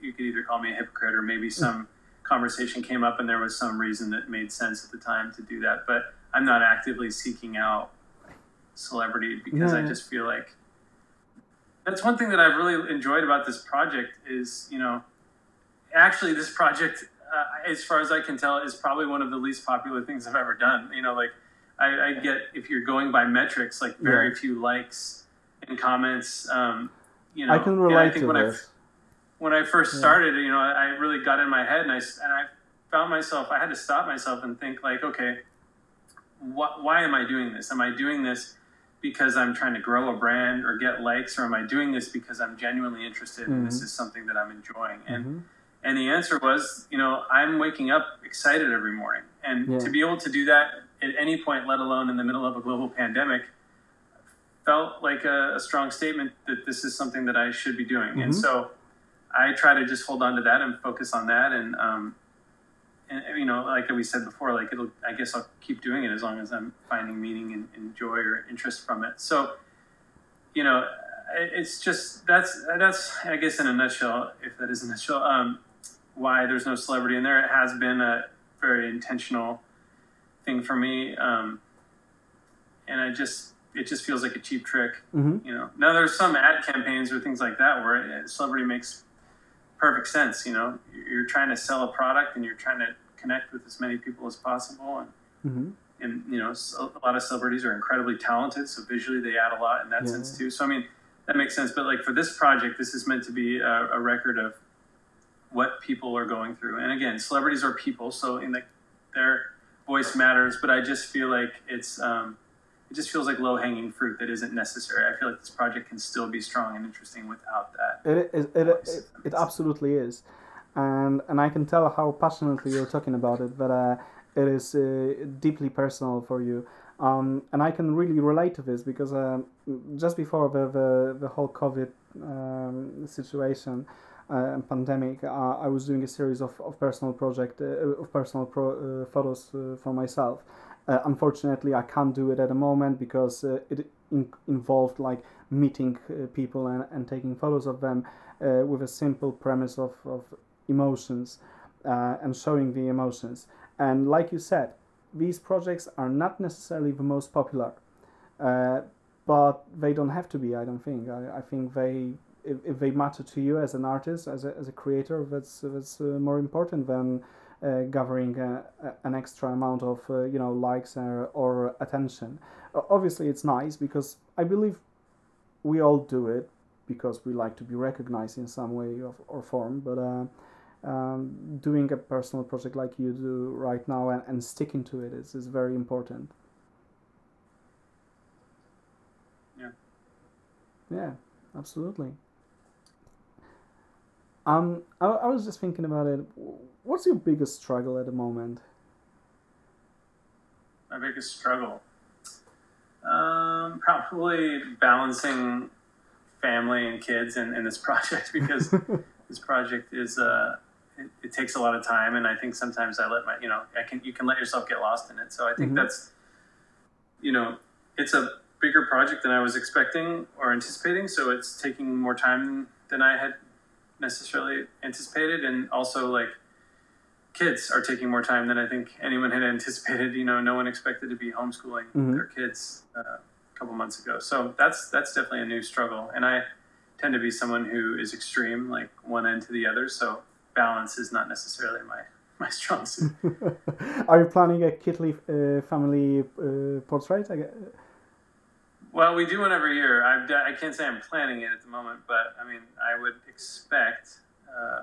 Speaker 2: you could either call me a hypocrite or maybe some conversation came up and there was some reason that made sense at the time to do that. But I'm not actively seeking out celebrity because I just feel like that's one thing that I've really enjoyed about this project is you know actually this project uh, as far as I can tell is probably one of the least popular things I've ever done. You know, like I, I get if you're going by metrics, like very
Speaker 3: Yeah.
Speaker 2: few likes and comments. Um, you know,
Speaker 3: I can relate
Speaker 2: think
Speaker 3: to
Speaker 2: when I
Speaker 3: this.
Speaker 2: when I first
Speaker 3: Yeah.
Speaker 2: started, you know, I, I really got in my head and I and I found myself, I had to stop myself and think, like, okay, wh- why am I doing this? Am I doing this because I'm trying to grow a brand or get likes, or am I doing this because I'm genuinely interested and this
Speaker 3: Mhm.
Speaker 2: is something that I'm enjoying? And
Speaker 3: Mhm.
Speaker 2: And the answer was, you know, I'm waking up excited every morning. And
Speaker 3: Yeah.
Speaker 2: to be able to do that at any point, let alone in the middle of a global pandemic, felt like a, a strong statement that this is something that I should be doing. And
Speaker 3: Mhm.
Speaker 2: so I try to just hold on to that and focus on that. And, um, and you know, like we said before, like it'll, I guess I'll keep doing it as long as I'm finding meaning and, and joy or interest from it. So, you know, it's just that's that's I guess in a nutshell, if that is a nutshell, um, why there's no celebrity in there. It has been a very intentional thing for me, um, and I just it just feels like a cheap trick.
Speaker 3: Mhm.
Speaker 2: You know, now there's some ad campaigns or things like that where celebrity makes perfect sense. You know, you're trying to sell a product and you're trying to connect with as many people as possible, and
Speaker 3: Mhm.
Speaker 2: and you know a lot of celebrities are incredibly talented so visually they add a lot in that
Speaker 3: Yeah.
Speaker 2: sense too so i mean that makes sense but like for this project this is meant to be a, a record of what people are going through and again celebrities are people so in the their voice matters but i just feel like it's um, it just feels like low hanging fruit that isn't necessary i feel like this project can still be strong and interesting without that
Speaker 3: It, it, it, it, it absolutely is. And, and I can tell how passionately you're talking about it, but uh, it is uh, deeply personal for you. Um, and I can really relate to this because um just before the, the, the whole COVID um, situation and pandemic, uh, I was doing a series of, of personal project uh, of personal pro, uh, photos uh, for myself. Uh, unfortunately, I can't do it at the moment because uh, it in- involved like meeting uh, people and, and taking photos of them uh, with a simple premise of, of emotions uh, and showing the emotions. And like you said, these projects are not necessarily the most popular, uh, but they don't have to be. I don't think. I, I think they, if, if they matter to you as an artist, as a, as a creator, that's that's uh, more important than uh, gathering uh, a- an extra amount of uh, you know likes or, or attention. Obviously, it's nice because I believe we all do it because we like to be recognized in some way of, or form. But uh, um, doing a personal project like you do right now and, and sticking to it is, is very important.
Speaker 2: Yeah.
Speaker 3: Yeah, absolutely. Um, I, I was just thinking about it. What's your biggest struggle at the moment?
Speaker 2: my biggest struggle um, probably balancing family and kids and, in this project because this project is uh, it, it takes a lot of time and i think sometimes i let my you know i can you can let yourself get lost in it so i think
Speaker 3: Mhm.
Speaker 2: that's you know it's a bigger project than i was expecting or anticipating so it's taking more time than i had necessarily anticipated and also like kids are taking more time than i think anyone had anticipated you know no one expected to be homeschooling
Speaker 3: Mhm.
Speaker 2: their kids uh, a couple months ago so that's that's definitely a new struggle and i tend to be someone who is extreme like one end to the other so balance is not necessarily my my strong suit
Speaker 3: Are you planning a Keatley uh, family uh, portrait?
Speaker 2: Well we do one every year I've, d- i can't say i'm planning it at the moment but i mean i would expect uh,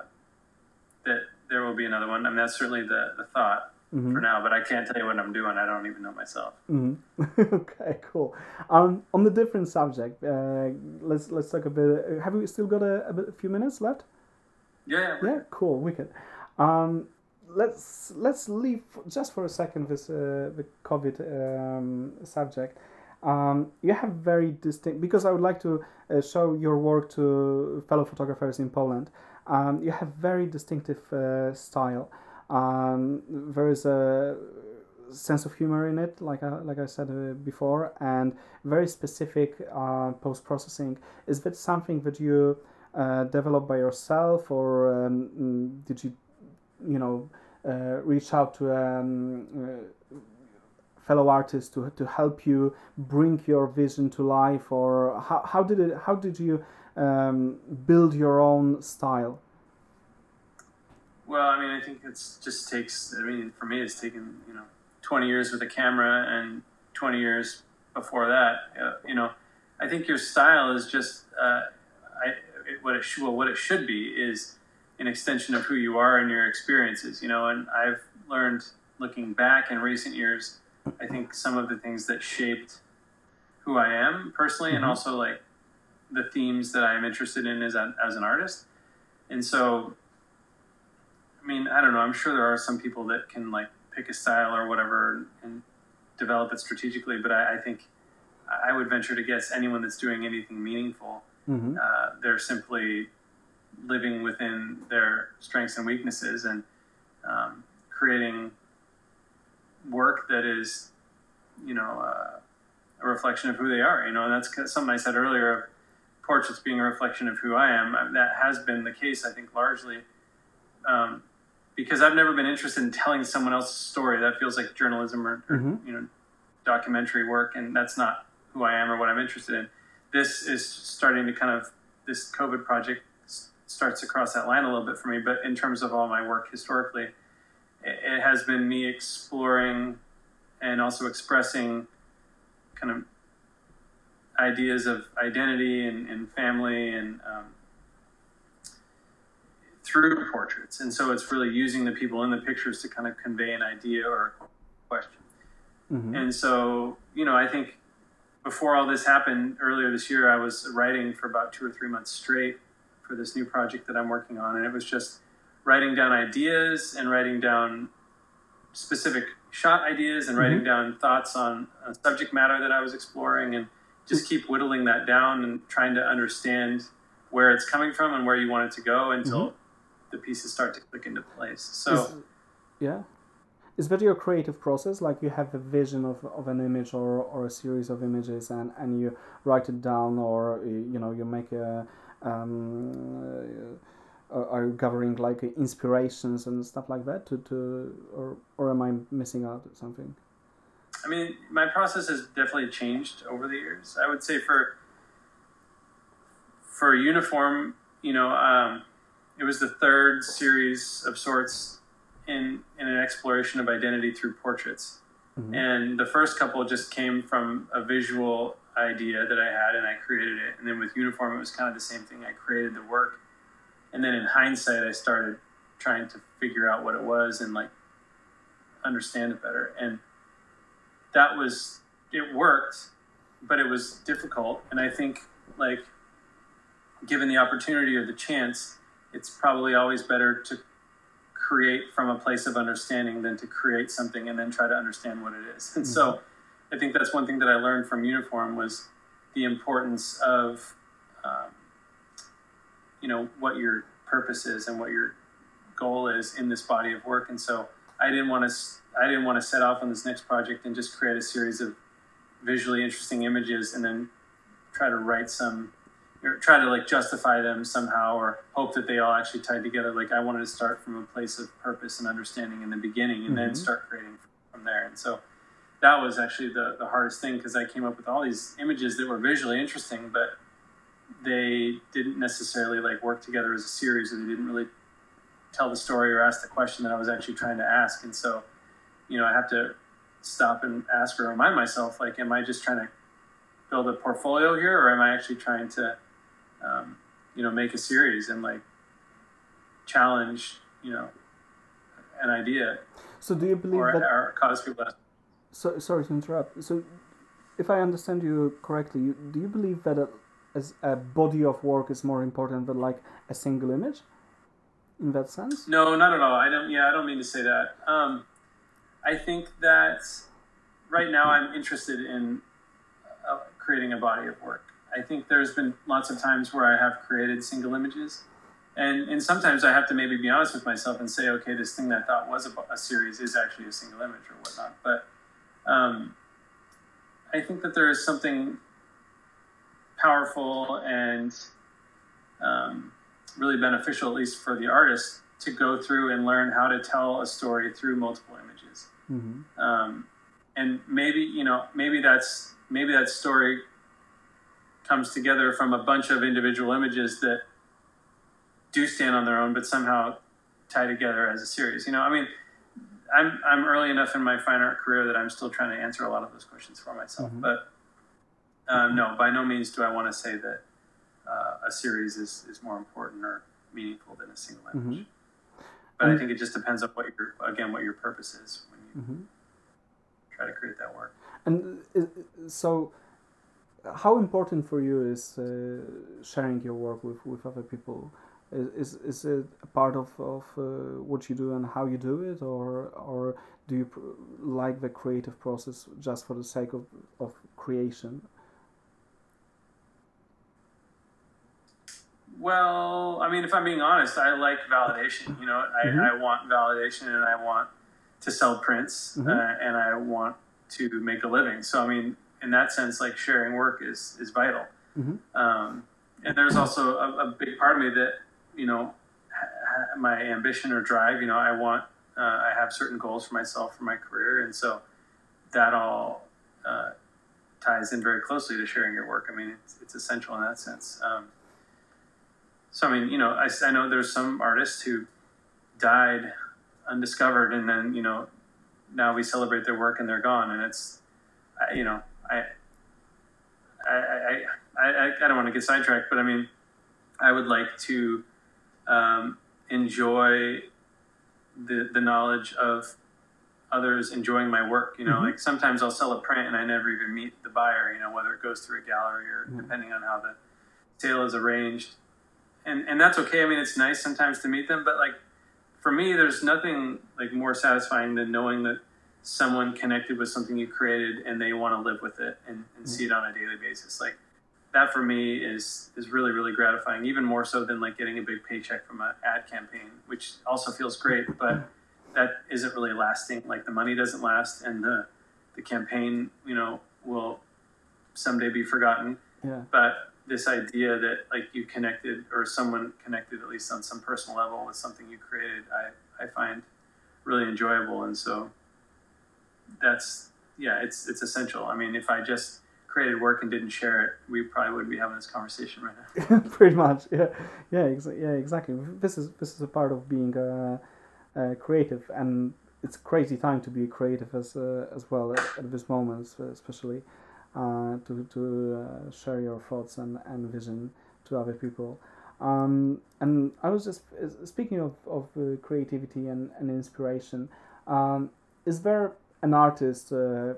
Speaker 2: that there will be another one I mean that's certainly the, the thought
Speaker 3: Mhm.
Speaker 2: for now but i can't tell you what i'm doing i don't even know myself
Speaker 3: Mhm. okay, cool. Um, on the different subject, uh, let's let's talk a bit. uh, Have we still got a, a, bit, a few minutes left?
Speaker 2: yeah, yeah,
Speaker 3: Yeah, cool, wicked. Um, let's let's leave just for a second this uh, the COVID um, subject. Um, you have very distinct because I would like to uh, show your work to fellow photographers in Poland. Um, you have very distinctive uh, style. Um, there is a sense of humor in it, like I, like I said uh, before, and very specific uh, post processing. Is that something that you uh, developed by yourself, or um, mm, did you, you know, uh, reach out to um, fellow artists to to help you bring your vision to life, or how, how did it? How did you um, build your own style?
Speaker 2: Well, I mean, I think it's just takes. I mean, for me, it's taken you know twenty years with a camera and twenty years before that. Uh, you know, I think your style is just uh, I it, what it should well, what it should be is an extension of who you are and your experiences, you know. And I've learned looking back in recent years, I think some of the things that shaped who I am personally, and
Speaker 3: Mhm.
Speaker 2: also like the themes that I'm interested in as, a, as an artist. And so, I mean, I don't know. I'm sure there are some people that can like pick a style or whatever and develop it strategically, but I, I think I would venture to guess anyone that's doing anything meaningful,
Speaker 3: hmm
Speaker 2: uh, they're simply living within their strengths and weaknesses and um, creating work that is, you know, uh, a reflection of who they are. You know, and that's something I said earlier of portraits being a reflection of who I am. Uh, That has been the case, I think, largely. Um, because I've never been interested in telling someone else's story. That feels like journalism or, or
Speaker 3: Mhm.
Speaker 2: you know documentary work, and that's not who I am or what I'm interested in. This is starting to kind of this COVID project s- starts to cross that line a little bit for me. But in terms of all my work historically, it, has been me exploring and also expressing kind of ideas of identity and, and family and um, through portraits. And so it's really using the people in the pictures to kind of convey an idea or a question.
Speaker 3: hmm
Speaker 2: And so, you know, I think before all this happened earlier this year, I was writing for about two or three months straight for this new project that I'm working on. And it was just writing down ideas and writing down specific shot ideas and writing down thoughts on a subject matter that I was exploring and just keep whittling that down and trying to understand where it's coming from and where you want it to go until the pieces start to click into place. So,
Speaker 3: Is- yeah. Is that your creative process? Like you have a vision of, of an image or, or a series of images and, and you write it down or, you know, you make a, um, are you gathering like inspirations and stuff like that to, to or, or am I missing out or something?
Speaker 2: I mean, my process has definitely changed over the years. I would say for for uniform, you know, um, it was the third series of sorts in in an exploration of identity through portraits.
Speaker 3: Mhm.
Speaker 2: And the first couple just came from a visual idea that I had, and I created it. And then with uniform, it was kind of the same thing. I created the work, and then in hindsight, I started trying to figure out what it was and like understand it better. And that was it worked, but it was difficult. And I think like given the opportunity or the chance, it's probably always better to create from a place of understanding than to create something and then try to understand what it is. And so I think that's one thing that I learned from uniform was the importance of um, you know what your purpose is and what your goal is in this body of work. And so I didn't want to I didn't want to set off on this next project and just create a series of visually interesting images and then try to write some or try to like justify them somehow or hope that they all actually tied together like i wanted to start from a place of purpose and understanding in the beginning and then
Speaker 3: Mhm.
Speaker 2: start creating from there and so that was actually the, the hardest thing because i came up with all these images that were visually interesting but they didn't necessarily like work together as a series or they didn't really tell the story or ask the question that i was actually trying to ask and so you know i have to stop and ask or remind myself like am i just trying to build a portfolio here or am i actually trying to um, you know make a series and like challenge you know an idea
Speaker 3: So do you believe
Speaker 2: or,
Speaker 3: that
Speaker 2: or cause people to
Speaker 3: So, sorry to interrupt. So, if I understand you correctly, you, do you believe that a, as a body of work is more important than like a single image? In that sense?
Speaker 2: No, not at all. I don't. Yeah, I don't mean to say that. Um, I think that right now I'm interested in uh, creating a body of work. I think there's been lots of times where I have created single images, and and sometimes I have to maybe be honest with myself and say, okay, this thing that I thought was a, a series is actually a single image or whatnot. But um, I think that there is something powerful and um, really beneficial, at least for the artist, to go through and learn how to tell a story through multiple images.
Speaker 3: Mm-hmm.
Speaker 2: Um, and maybe you know, maybe that's maybe that story comes together from a bunch of individual images that do stand on their own, but somehow tie together as a series. You know, I mean, I'm I'm early enough in my fine art career that I'm still trying to answer a lot of those questions for myself.
Speaker 3: Mhm.
Speaker 2: But um, no, by no means do I want to say that uh, a series is, is more important or meaningful than a single image. But I think it just depends on what your again what your purpose is when you try to create that work.
Speaker 3: And uh, so, how important for you is uh, sharing your work with, with other people? Is, is, is it a part of, of uh, what you do and how you do it, or or do you pr- like the creative process just for the sake of, of creation?
Speaker 2: Well, I mean, if I'm being honest, I like validation. You know, I,
Speaker 3: Mhm.
Speaker 2: I want validation and I want to sell prints
Speaker 3: Mhm.
Speaker 2: uh, and I want to make a living. So, I mean, in that sense, like sharing work is, is vital.
Speaker 3: Mhm.
Speaker 2: Um, and there's also a, a big part of me that, you know, ha- my ambition or drive, you know, I want, uh, I have certain goals for myself for my career. And so that all uh, ties in very closely to sharing your work. I mean, it's, it's essential in that sense. Um, so I mean, you know, I, I know there's some artists who died undiscovered, and then you know, now we celebrate their work and they're gone, and it's, I, you know, I, I, I, I, I don't want to get sidetracked, but I mean, I would like to um, enjoy the the knowledge of others enjoying my work. You know,
Speaker 3: Mhm.
Speaker 2: like sometimes I'll sell a print and I never even meet the buyer. You know, whether it goes through a gallery or
Speaker 3: Mhm.
Speaker 2: depending on how the sale is arranged and and that's okay. I mean, it's nice sometimes to meet them, but like for me, there's nothing like more satisfying than knowing that someone connected with something you created and they want to live with it and, and see it on a daily basis. Like that for me is is really really gratifying, even more so than like getting a big paycheck from an ad campaign, which also feels great, but that isn't really lasting. Like the money doesn't last, and the the campaign, you know, will someday be forgotten
Speaker 3: Yeah.
Speaker 2: but this idea that like you connected or someone connected at least on some personal level with something you created i i find really enjoyable and so that's yeah it's it's essential. I mean if i just created work and didn't share it we probably wouldn't be having this conversation right now.
Speaker 3: Pretty much yeah. Yeah exa- yeah exactly. This is this is a part of being uh, uh, creative and it's crazy time to be creative as uh, as well at, at this moment especially to to uh, share your thoughts and, and vision to other people. Um, and I was just uh, speaking of, of uh, creativity and, and inspiration um, is there an artist uh,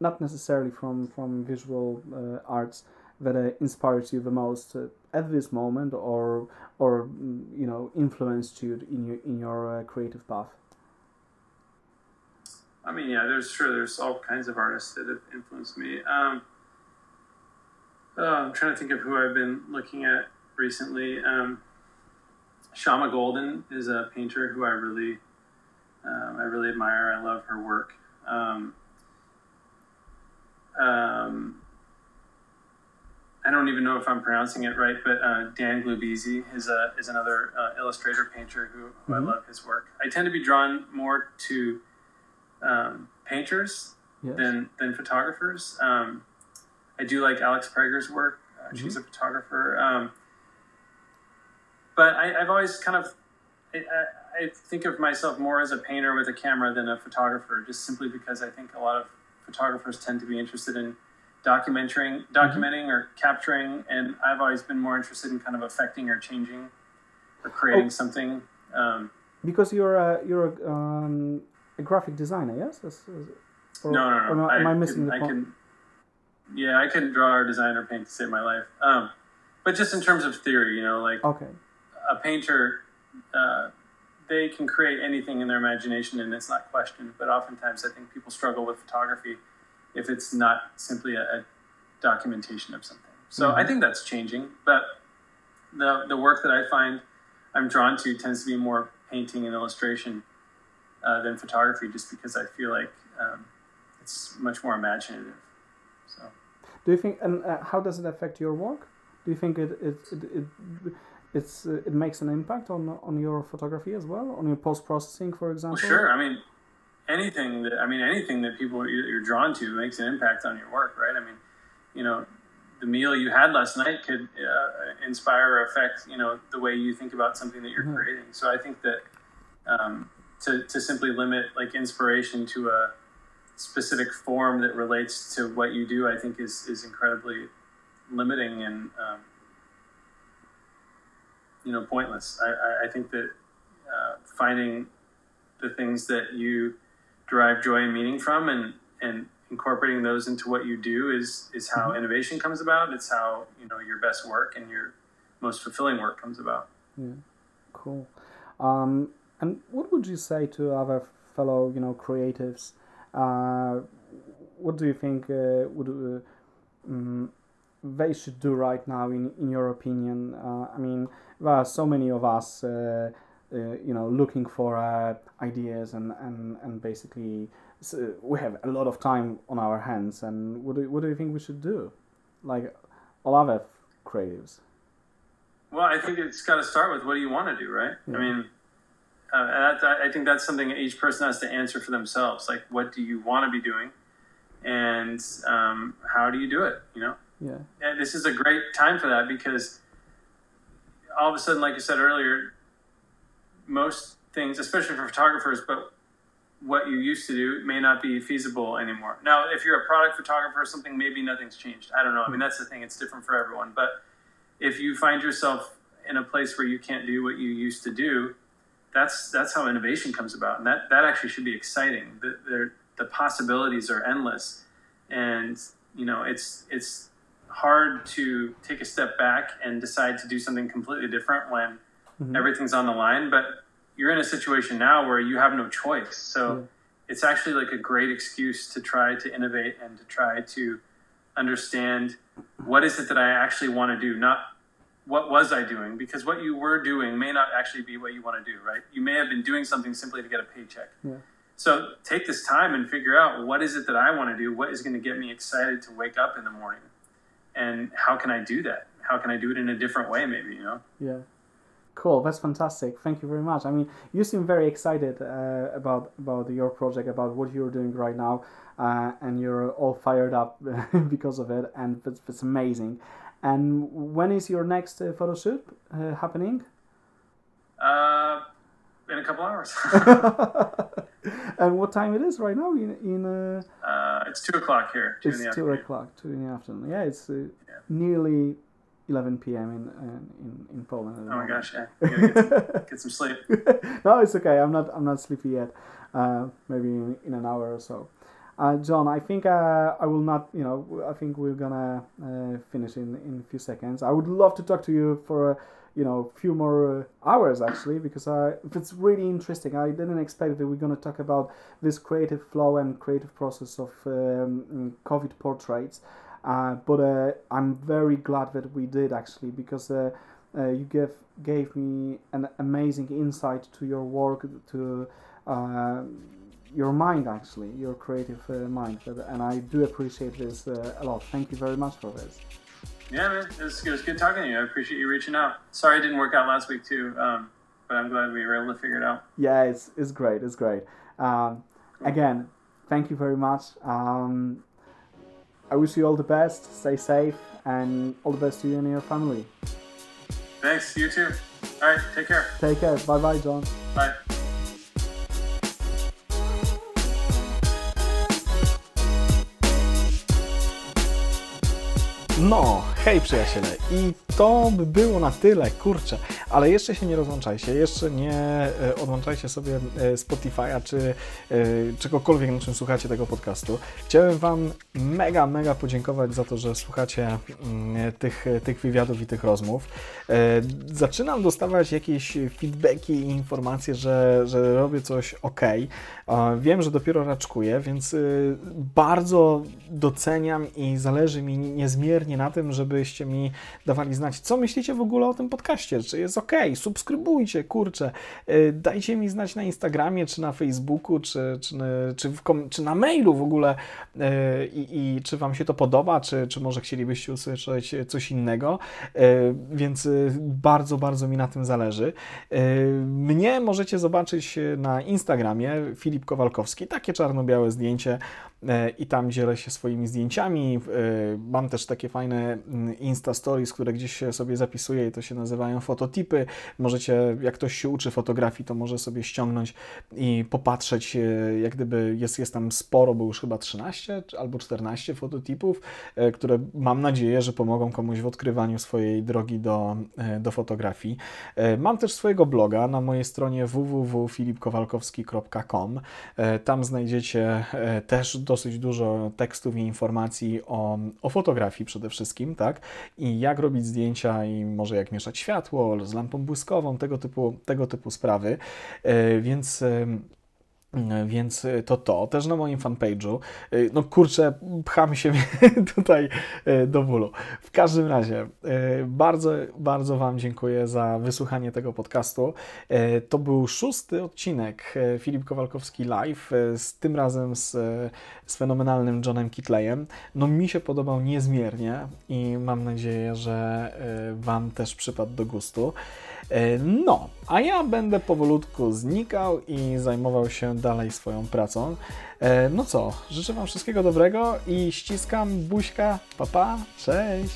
Speaker 3: not necessarily from from visual uh, arts that uh, inspires you the most uh, at this moment or or mm, you know influenced you in your in your uh, creative path
Speaker 2: i mean yeah there's sure there's all kinds of artists that have influenced me um oh, i'm trying to think of who i've been looking at recently um shama golden is a painter who i really um, i really admire i love her work um, um, I don't even know if I'm pronouncing it right, but uh, Dan Glubisi is a is another uh, illustrator painter who, who
Speaker 3: Mhm.
Speaker 2: I love his work. I tend to be drawn more to um, painters
Speaker 3: yes
Speaker 2: than than photographers. Um, I do like Alex Prager's work. Uh, She's a photographer, um, but I, I've always kind of I, I, I think of myself more as a painter with a camera than a photographer, just simply because I think a lot of photographers tend to be interested in documenting, documenting or capturing, and I've always been more interested in kind of affecting or changing or creating
Speaker 3: Oh.
Speaker 2: something. Um,
Speaker 3: because you're a you're a, um, a graphic designer yes or-
Speaker 2: no, no, no.
Speaker 3: am I, am I missing
Speaker 2: can,
Speaker 3: the
Speaker 2: I
Speaker 3: point
Speaker 2: can, yeah, I couldn't draw or design or paint to save my life. Um, but just in terms of theory, you know, like
Speaker 3: okay
Speaker 2: a painter, uh, they can create anything in their imagination and it's not questioned. But oftentimes, I think people struggle with photography if it's not simply a, a documentation of something. So I
Speaker 3: Mhm.
Speaker 2: think that's changing. But the the work that I find I'm drawn to tends to be more painting and illustration uh, than photography, just because I feel like um, it's much more imaginative. So.
Speaker 3: do you think and uh, how does it affect your work do you think it it it, it it's uh, it makes an impact on on your photography as well on your post processing for
Speaker 2: Well,
Speaker 3: example
Speaker 2: sure. I mean, anything that I mean, anything that people you're you're drawn to makes an impact on your work, right? I mean, you know, the meal you had last night could uh, inspire or affect you know the way you think about something that you're
Speaker 3: Mhm.
Speaker 2: creating. So I think that um, to to simply limit like inspiration to a specific form that relates to what you do, I think is is incredibly limiting and um, you know pointless. I, I, I think that uh, finding the things that you derive joy and meaning from and and incorporating those into what you do is is how
Speaker 3: Mhm.
Speaker 2: innovation comes about. It's how you know your best work and your most fulfilling work comes about.
Speaker 3: Yeah, Cool. Um, and what would you say to other fellow, you know, creatives? Uh, what do you think uh, would uh, mm, they should do right now, in in your opinion? Uh, I mean, there are so many of us, uh, uh, you know, looking for uh, ideas and and and basically s we have a lot of time on our hands. And what do what do you think we should do, like all other creatives?
Speaker 2: Well, I think it's got to start with what do you want to do, right?
Speaker 3: Yeah.
Speaker 2: I mean, uh, that, I think that's something each person has to answer for themselves. Like, what do you want to be doing, and um, how do you do it? You know,
Speaker 3: Yeah.
Speaker 2: and this is a great time for that because all of a sudden, like you said earlier, most things, especially for photographers, but what you used to do may not be feasible anymore. Now, if you're a product photographer or something, maybe nothing's changed. I don't know. I mean, that's the thing; it's different for everyone. But if you find yourself in a place where you can't do what you used to do, that's that's how innovation comes about, and that that actually should be exciting. The the, possibilities are endless, and you know it's it's hard to take a step back and decide to do something completely different when
Speaker 3: Mhm.
Speaker 2: everything's on the line. But you're in a situation now where you have no choice, so
Speaker 3: Yeah.
Speaker 2: it's actually like a great excuse to try to innovate and to try to understand what is it that I actually want to do, not what was I doing? Because what you were doing may not actually be what you want to do, right? You may have been doing something simply to get a paycheck.
Speaker 3: Yeah.
Speaker 2: So take this time and figure out what is it that I want to do? What is going to get me excited to wake up in the morning? And how can I do that? How can I do it in a different way, maybe, you know?
Speaker 3: Yeah. Cool. That's fantastic. Thank you very much. I mean, you seem very excited uh, about about your project, about what you're doing right now, uh, and you're all fired up because of it, and it's, that's amazing. And when is your next uh, photo shoot uh, happening?
Speaker 2: Uh, in a couple hours.
Speaker 3: and what time it is right now? In in uh,
Speaker 2: uh, it's two o'clock here. Two in the
Speaker 3: it's two o'clock, two in the afternoon. Yeah, it's uh, nearly eleven p.m. in uh, in in Poland.
Speaker 2: Oh my gosh, yeah. Get some, get some sleep.
Speaker 3: no, it's okay. I'm not. I'm not sleepy yet. Uh, maybe in, in an hour or so. Uh, John, I think uh, I will not. You know, I think we're gonna uh, finish in in a few seconds. I would love to talk to you for a you know few more uh, hours actually because uh, it's really interesting. I didn't expect that we're gonna talk about this creative flow and creative process of um, COVID portraits. Uh, but uh, I'm very glad that we did actually because uh, uh, you gave gave me an amazing insight to your work, to uh, your mind actually, your creative uh, mind, and I do appreciate this uh, a lot. Thank you very much for this.
Speaker 2: Yeah, man, it was, it was good talking to you. I appreciate you reaching out. Sorry it didn't work out last week too, um, but I'm glad we were able to figure it out.
Speaker 3: Yeah, it's it's great. It's great. Um, again, thank you very much. Um, I wish you all the best. Stay safe, and all the best to you and your family.
Speaker 2: Thanks. You too. All right. Take care.
Speaker 3: Take care. Bye bye, John.
Speaker 2: Bye.
Speaker 1: No, hej przyjaciele, i to by było na tyle, kurczę, ale jeszcze się nie rozłączajcie, jeszcze nie e, odłączajcie sobie e, Spotify'a czy e, czegokolwiek, na czym słuchacie tego podcastu. Chciałem Wam mega, mega podziękować za to, że słuchacie mm, tych, tych wywiadów i tych rozmów. Zaczynam dostawać jakieś feedbacki i informacje, że, że robię coś ok. Wiem, że dopiero raczkuję, więc bardzo doceniam i zależy mi niezmiernie na tym, żebyście mi dawali znać, co myślicie w ogóle o tym podcaście, czy jest ok, subskrybujcie, kurczę, Y, dajcie mi znać na Instagramie, czy na Facebooku, czy, czy, czy, w kom- czy na mailu w ogóle y, i, i czy Wam się to podoba, czy, czy może chcielibyście usłyszeć coś innego, Y, więc y, bardzo, bardzo mi na tym zależy. Y, Mnie możecie zobaczyć na Instagramie Filip Kowalkowski, takie czarno-białe zdjęcie i tam dzielę się swoimi zdjęciami. Mam też takie fajne mm, Insta Stories, które gdzieś ktoś sobie zapisuje i to się nazywają fototipy. Możecie, jak ktoś się uczy fotografii, to może sobie ściągnąć i popatrzeć, e, jak gdyby jest, jest tam sporo, bo już chyba 13 czy- albo 14 fototipów, e, które mam nadzieję, że pomogą komuś w odkrywaniu swojej drogi do, e, do fotografii. Mam też swojego bloga na mojej stronie www.filipkowalkowski.com. Tam znajdziecie też dosyć dużo tekstów i informacji o, o fotografii przede wszystkim, tak? I jak robić zdjęcia i może jak mieszać światło z lampą błyskową, tego typu, tego typu sprawy. E, Więc więc to to, też na moim fanpage'u. No kurczę, pchamy się tutaj e, do bólu. W każdym razie, e, bardzo, bardzo Wam dziękuję za wysłuchanie tego podcastu. E, To był szósty odcinek e, Filip Kowalkowski Live, e, z tym razem z, e, z fenomenalnym Johnem Kitleyem. No mi się podobał niezmiernie i mam nadzieję, że e, Wam też przypadł do gustu. E, No, a ja będę powolutku znikał i zajmował się dalej swoją pracą. E, No co, życzę Wam wszystkiego dobrego i ściskam buźka, papa, cześć!